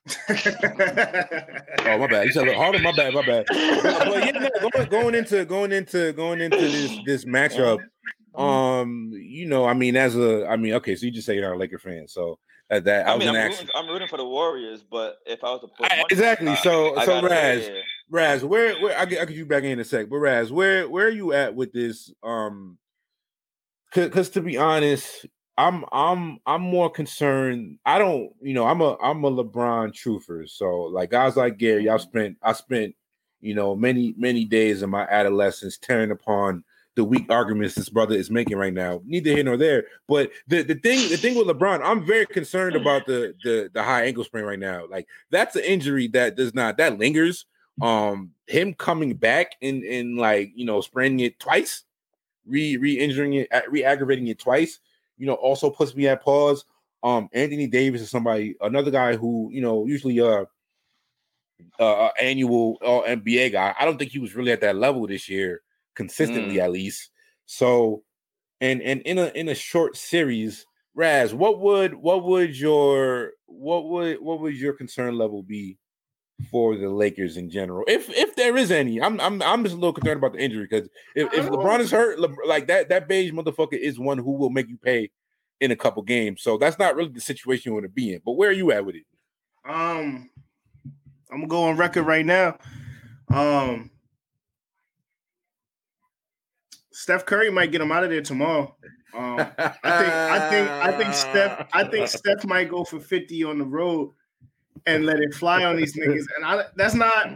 my bad. You said Harlem. My bad. My bad. But, yeah, no, going, going into going into going into this this matchup. Um, you know, I mean, as a, I mean, okay, so you just say you're not a Laker fan, so at that, I, I mean, I'm, rooting, I'm, rooting, for the Warriors, but if I was to put I, exactly, I, so so Raz, Raz, where where I get I get you back in a sec, but Raz, where where are you at with this? Um, because to be honest, I'm I'm I'm more concerned. I don't, you know, I'm a I'm a LeBron truther. So like guys like Gary, I mm-hmm. spent I spent, you know, many many days in my adolescence tearing upon the weak arguments this brother is making right now. Neither here nor there. But the, the thing the thing with LeBron, I'm very concerned about the the the high ankle sprain right now. Like that's an injury that does not that lingers. Um, him coming back and and like you know spraining it twice, re re injuring it, re aggravating it twice you know, also puts me at pause. Um, Anthony Davis is somebody, another guy who, you know, usually uh, uh annual uh, NBA guy. I don't think he was really at that level this year, consistently mm. at least. So, and and in a in a short series, Raz, what would what would your what would what would your concern level be for the Lakers in general, if if there is any. I'm I'm I'm just a little concerned about the injury because if, if LeBron is hurt, Le, like that that beige motherfucker is one who will make you pay in a couple games. So that's not really the situation you want to be in. But where are you at with it? Um, I'm gonna go on record right now. Um, Steph Curry might get him out of there tomorrow. Um, I think I think I think Steph I think Steph might go for 50 on the road and let it fly on these niggas. And I, that's not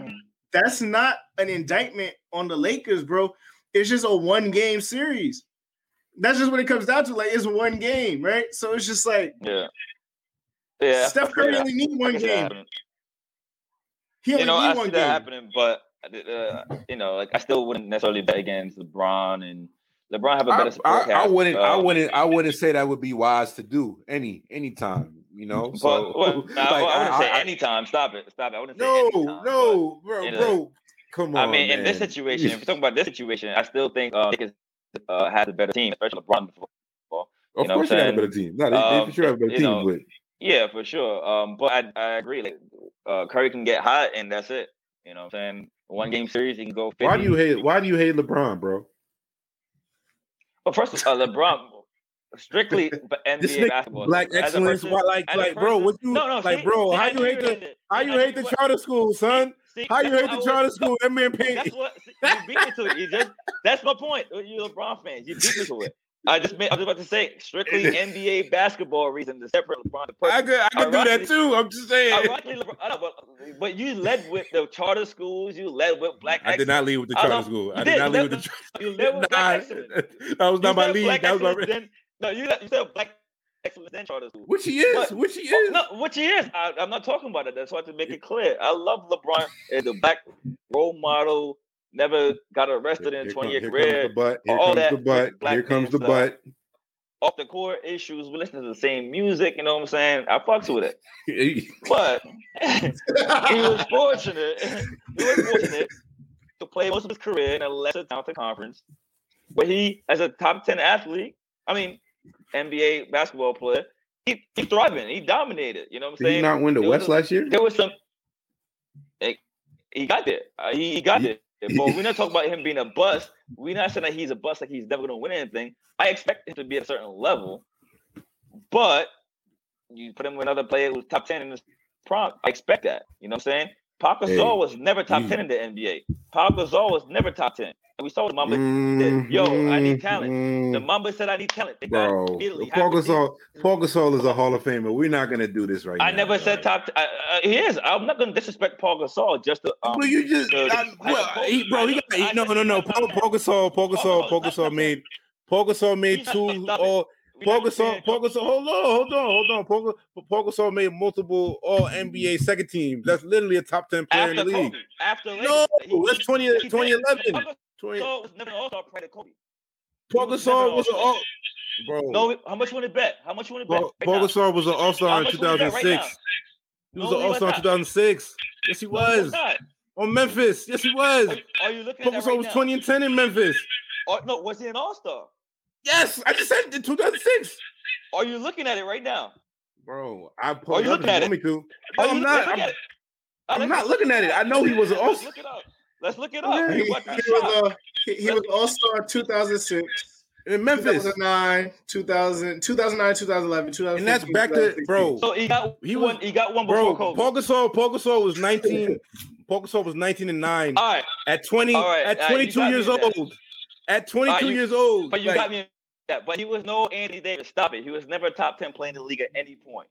that's not an indictment on the Lakers, bro. It's just a one game series. That's just what it comes down to. Like it's one game, right? So it's just like yeah, yeah. Steph Curry yeah. only need one game. He only you know, need I one see game. that happening, but uh, you know, like I still wouldn't necessarily bet against LeBron and LeBron have a better I, I, I wouldn't. Uh, I wouldn't. I wouldn't say that would be wise to do any any time you know. So but, well, like, I, I, wouldn't I, say anytime. Stop it. Stop it. I wouldn't say no, anytime, no, bro, you know, bro. Come on. I mean, man. in this situation, if we're talking about this situation, I still think uh, Lakers uh, has a better team, especially LeBron. Before, of know course, they have a better team. No, they, um, they for sure have a better team, know, but yeah, for sure. Um, but I, I agree. Like uh, Curry can get hot, and that's it. You know what I'm saying? One game series, he can go. 50. Why do you hate? Why do you hate LeBron, bro? Well, first, uh, LeBron strictly NBA this basketball. Black excellence, person, like, like, bro, what you, no, no, like, see, bro, see, how you hate the, how you hate the charter school, son? See, how you hate the charter school? That man paid. That's what. You beat me to it. You just that's my point. Uh, you LeBron fans. You beat me to it. I just made, I was about to say strictly NBA basketball reason to separate LeBron. The I could I could do that too. I'm just saying. LeBron, but, but you led with the charter schools. You led with black. I did not lead with the charter school. I did, did not lead with the. You led with black excellence. That was not my lead. That was my. Then, no, you you said black excellence and charter school. Which he is. But, which he is. No, which he is. I, am not talking about it. That's why I have to make it clear. I love LeBron as a black role model. Never got arrested in 20 year career. Here comes the butt. Here comes the butt off the core issues. We listen to the same music, you know what I'm saying? I fucks with it. but he was fortunate. he was fortunate to play most of his career in a lesser talented conference. But he, as a top 10 athlete, I mean, NBA basketball player, he, he thriving. He dominated. You know what I'm saying? Did he not win the there West last year? There was some. He got there. Uh, he, he got there. But we're not talking about him being a bust. We're not saying that he's a bust, like he's never going to win anything. I expect him to be at a certain level, but you put him with another player who's top 10 in this prompt. I expect that. You know what I'm saying? Pau Gasol hey. was never top mm. 10 in the NBA. Pau Gasol was never top 10. And we saw the Mamba mm, Yo, I need talent. Mm, the Mamba said I need talent. They bro, Pau Gasol, Pau Gasol is a Hall of Famer. We're not going to do this right I now. never bro. said top. T- he is. I'm not going to disrespect Pau Gasol just to. Um, well, you just. I, well, he, bro, he got. He, no, no, no. Pau, Pau Gasol, Pau Gasol, Pau Gasol made. Pau Gasol made two. All, Pau Gasol, Pau Gasol, hold on, hold on, hold on. Pau, Pau Gasol made multiple All NBA second team. That's literally a top ten player After in the league. After no, that's 20, 2011. 20. Gasol was never an All Star prior to Kobe. Pau Gasol was an All. Bro, no, how much you want to bet? How much you want to bet? Paul right Gasol was an All Star in 2006. Right he was no, an All Star in 2006. Yes, he was. No, on Memphis. Yes, he was. Are, are you looking Paul at Gasol right was 20 and 10 in Memphis. Oh, no, was he an All Star? Yes, I just said in 2006. Are you looking at it right now? Bro, I pulled Are you looking at it? Me to. No, I'm not. I'm, I'm not looking at it. I know he was an all Let's look it up. Let's it. He, he, was, a, he, he was All Star 2006. In Memphis, 2009, 2000, 2009, 2011, 2015, and that's back to bro. So he got he was he got one before bro. Kobe. Paul Gasol, Paul Gasol was 19. Paul Gasol was 19 and nine. All right, at 20, right. at 22 right, years old. At 22 right, you, years old, but you like, got me that, but he was no Andy Davis. Stop it. He was never top ten playing in the league at any point.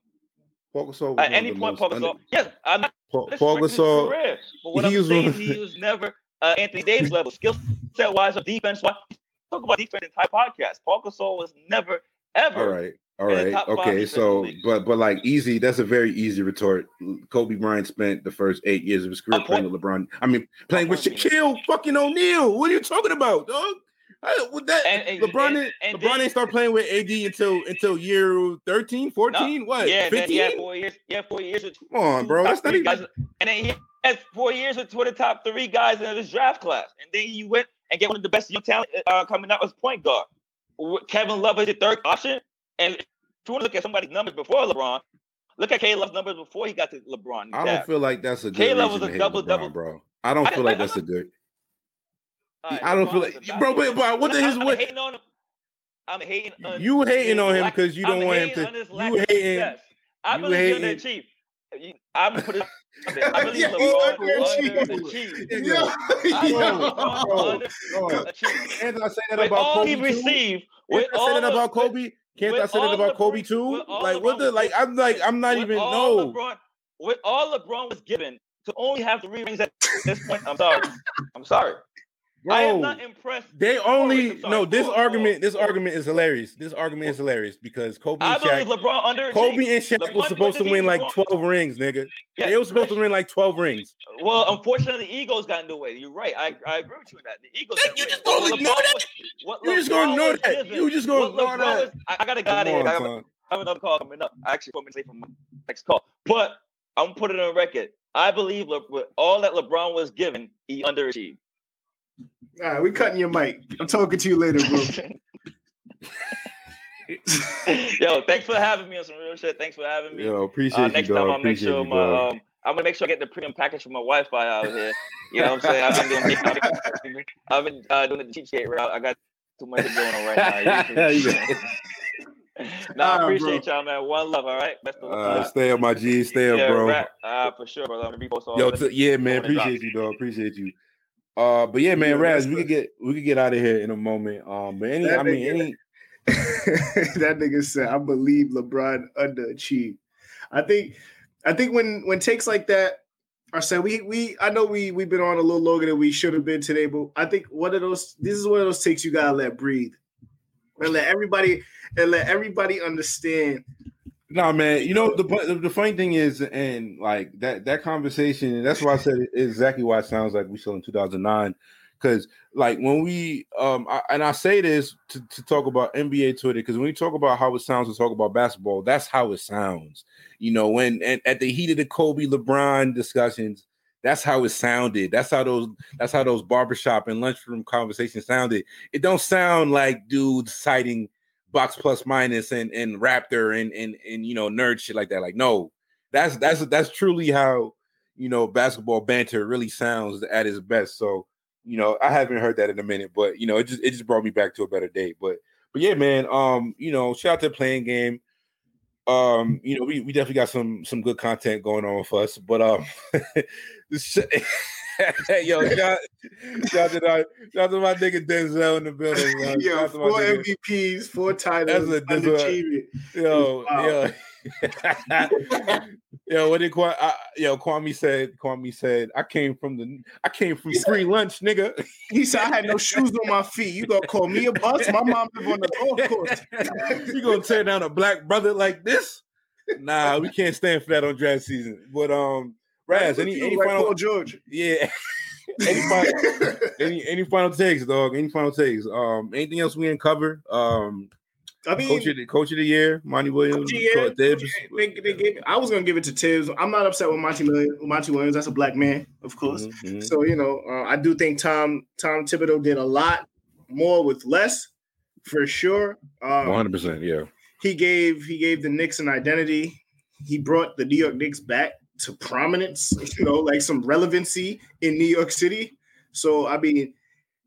Paul Gasol at any point, Paul Gasol. Yes, I'm not. Paul, Paul Gasol. Career, but what I'm saying, he was never uh, Anthony Davis level, skill set wise or defense wise. Talk about defense in entire podcast. Paul Gasol was never ever. All right. All right. Okay. So, but but like easy, that's a very easy retort. Kobe Bryant spent the first eight years of his career playing with LeBron. I mean, playing with Shaquille fucking O'Neal. What are you talking about, dog? I, with that, and, LeBron, and, and LeBron didn't start playing with AD until until year 13, 14, no, what? Yeah, 15? he had four years. Yeah, four years. With Come on, bro. That's not even... guys, and then he had four years with two of the top three guys in his draft class, and then he went and get one of the best young talent uh, coming out as point guard. Kevin Love is your third option, and if you want to look at somebody's numbers before LeBron, look at K Love's numbers before he got to LeBron. I don't feel like that's a good K Love was a double LeBron, double, bro. I don't feel I, like that's a good. Right, I don't feel like, bro. But, but what the his what? Hating on him. I'm hating. On you hating on him because you don't I'm want him to. You hating. I believe hating. you're the chief. I'm gonna put it. I believe yeah, LeBron under the chief. Yeah, Can't I say that about Kobe he received, Can't I say that about Kobe? Can't I say that about Kobe too? Like what the like? I'm like I'm not even no. With all LeBron was given to only have three rings at this point, I'm sorry. I'm sorry. Bro, I am not impressed. They only no. This argument, this argument is hilarious. This argument is hilarious because Kobe and Shaq, LeBron under Kobe and Shaq LeBron was supposed to win like twelve rings, nigga. Yeah, they were supposed to win like twelve rings. Well, unfortunately, the egos got in the way. You're right. I, I agree with you on that. The egos. You just gonna ignore that. You just gonna ignore that. You just gonna ignore that. I, got a guy there. I have another call coming up. I actually four minutes late from my next call, but I'm gonna put it on record. I believe with all that LeBron was given, he underachieved. All right, we cutting your mic. I'm talking to you later, bro. Yo, thanks for having me on some real shit. Thanks for having me. Yo, appreciate uh, next you, time I'll make sure you, my um, I'm gonna make sure I get the premium package for my Wi-Fi out here. You know what I'm saying? I've been doing I've been uh, doing the cheat sheet route. I got too much going on right now. no, I appreciate y'all, man. One love, all right. Best of luck. Uh, stay up, my G. Stay up, yeah, bro. Rap, uh, for sure, brother. I'm gonna be Yo, t- yeah, man. Appreciate you, dog. Appreciate you. Uh, but yeah, man, Raz, we could get we could get out of here in a moment. Um, but any, that I mean, nigga, any. that nigga said, "I believe LeBron underachieved." I think, I think when when takes like that are said, we we I know we we've been on a little longer than we should have been today, but I think one of those this is one of those takes you gotta let breathe and let everybody and let everybody understand no, man. You know the the funny thing is, and like that that conversation, and that's why I said exactly why it sounds like we still in 2009. Because like when we um I, and I say this to, to talk about NBA Twitter, because when we talk about how it sounds to talk about basketball, that's how it sounds. You know, when and at the heat of the Kobe LeBron discussions, that's how it sounded. That's how those that's how those barbershop and lunchroom conversations sounded. It don't sound like dudes citing box plus minus and and Raptor and and and you know nerd shit like that. Like no, that's that's that's truly how you know basketball banter really sounds at its best. So you know I haven't heard that in a minute, but you know it just it just brought me back to a better day. But but yeah, man, um, you know, shout out to playing game. Um, you know, we, we definitely got some some good content going on with us, but um Yo, shout, shout, to my, shout to my nigga Denzel in the building. Man. Yo, four MVPs, four titles, that's a, underachievement. Yo, wow. yo. yo, what did Kwame, I, yo Kwame said? Kwame said, "I came from the, I came from he free said, lunch, nigga." He said, "I had no shoes on my feet. You gonna call me a bus? My mom live on the golf course. you gonna tear down a black brother like this? Nah, we can't stand for that on draft season. But um, Raz, any any final Paul George? Yeah. any, final, any any final takes, dog? Any final takes? Um, anything else we didn't cover? Um, I mean, coach of the, coach of the year, Monty Williams, year, Thibs. They, they gave, I was gonna give it to Thibs. I'm not upset with Monty Monty Williams. That's a black man, of course. Mm-hmm. So you know, uh, I do think Tom Tom Thibodeau did a lot more with less, for sure. Um, 100. percent Yeah. He gave he gave the Knicks an identity. He brought the New York Knicks back to prominence, you know, like some relevancy in New York City. So I mean,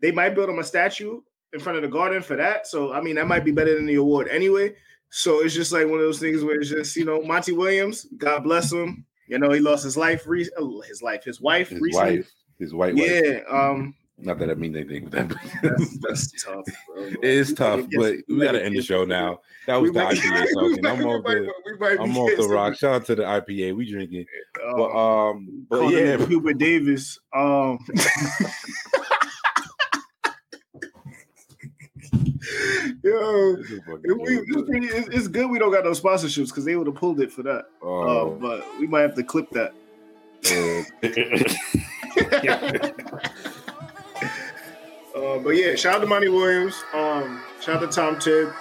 they might build him a statue in front of the garden for that. So I mean, that might be better than the award anyway. So it's just like one of those things where it's just you know Monty Williams, God bless him. You know, he lost his life, re- uh, his life, his wife, his recently. wife, his white wife. Yeah. Um, not that I mean anything with that. that's, that's tough. Bro. It is tough, but we gotta end the show now. That was the IPA talking. I'm off the I'm off the rock. Shout out to the IPA. We drinking. Uh, but um, but yeah, Hubert Davis. Um. Yo, we, it's, it's, good we don't got no sponsorships because they would have pulled it for that. Oh. Uh, but we might have to clip that. Uh, but yeah, shout out to Monty Williams. Um, shout out to Tom Tibb.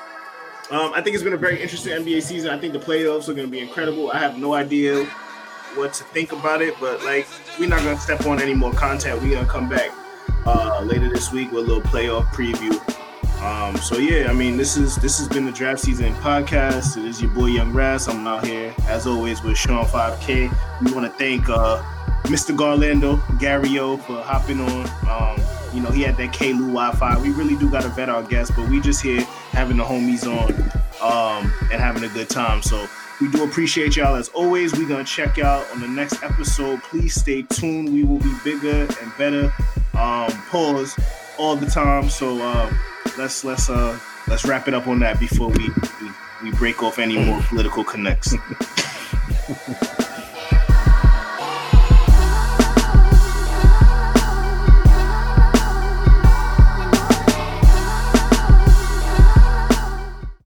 Um, I think it's been a very interesting NBA season. I think the playoffs are going to be incredible. I have no idea what to think about it, but like we're not going to step on any more content. We're going to come back uh, later this week with a little playoff preview. Um, so yeah, I mean, this is this has been the draft season podcast. It is your boy Young Raz. I'm out here as always with Sean 5K. We want to thank uh, Mr. Garlando Gary O for hopping on. Um, you know, he had that K-Lou Wi-Fi. We really do got to vet our guests, but we just here having the homies on um, and having a good time. So we do appreciate y'all as always. We're gonna check out on the next episode. Please stay tuned. We will be bigger and better. Um, pause all the time. So uh, let's let's uh let's wrap it up on that before we we, we break off any more political connects.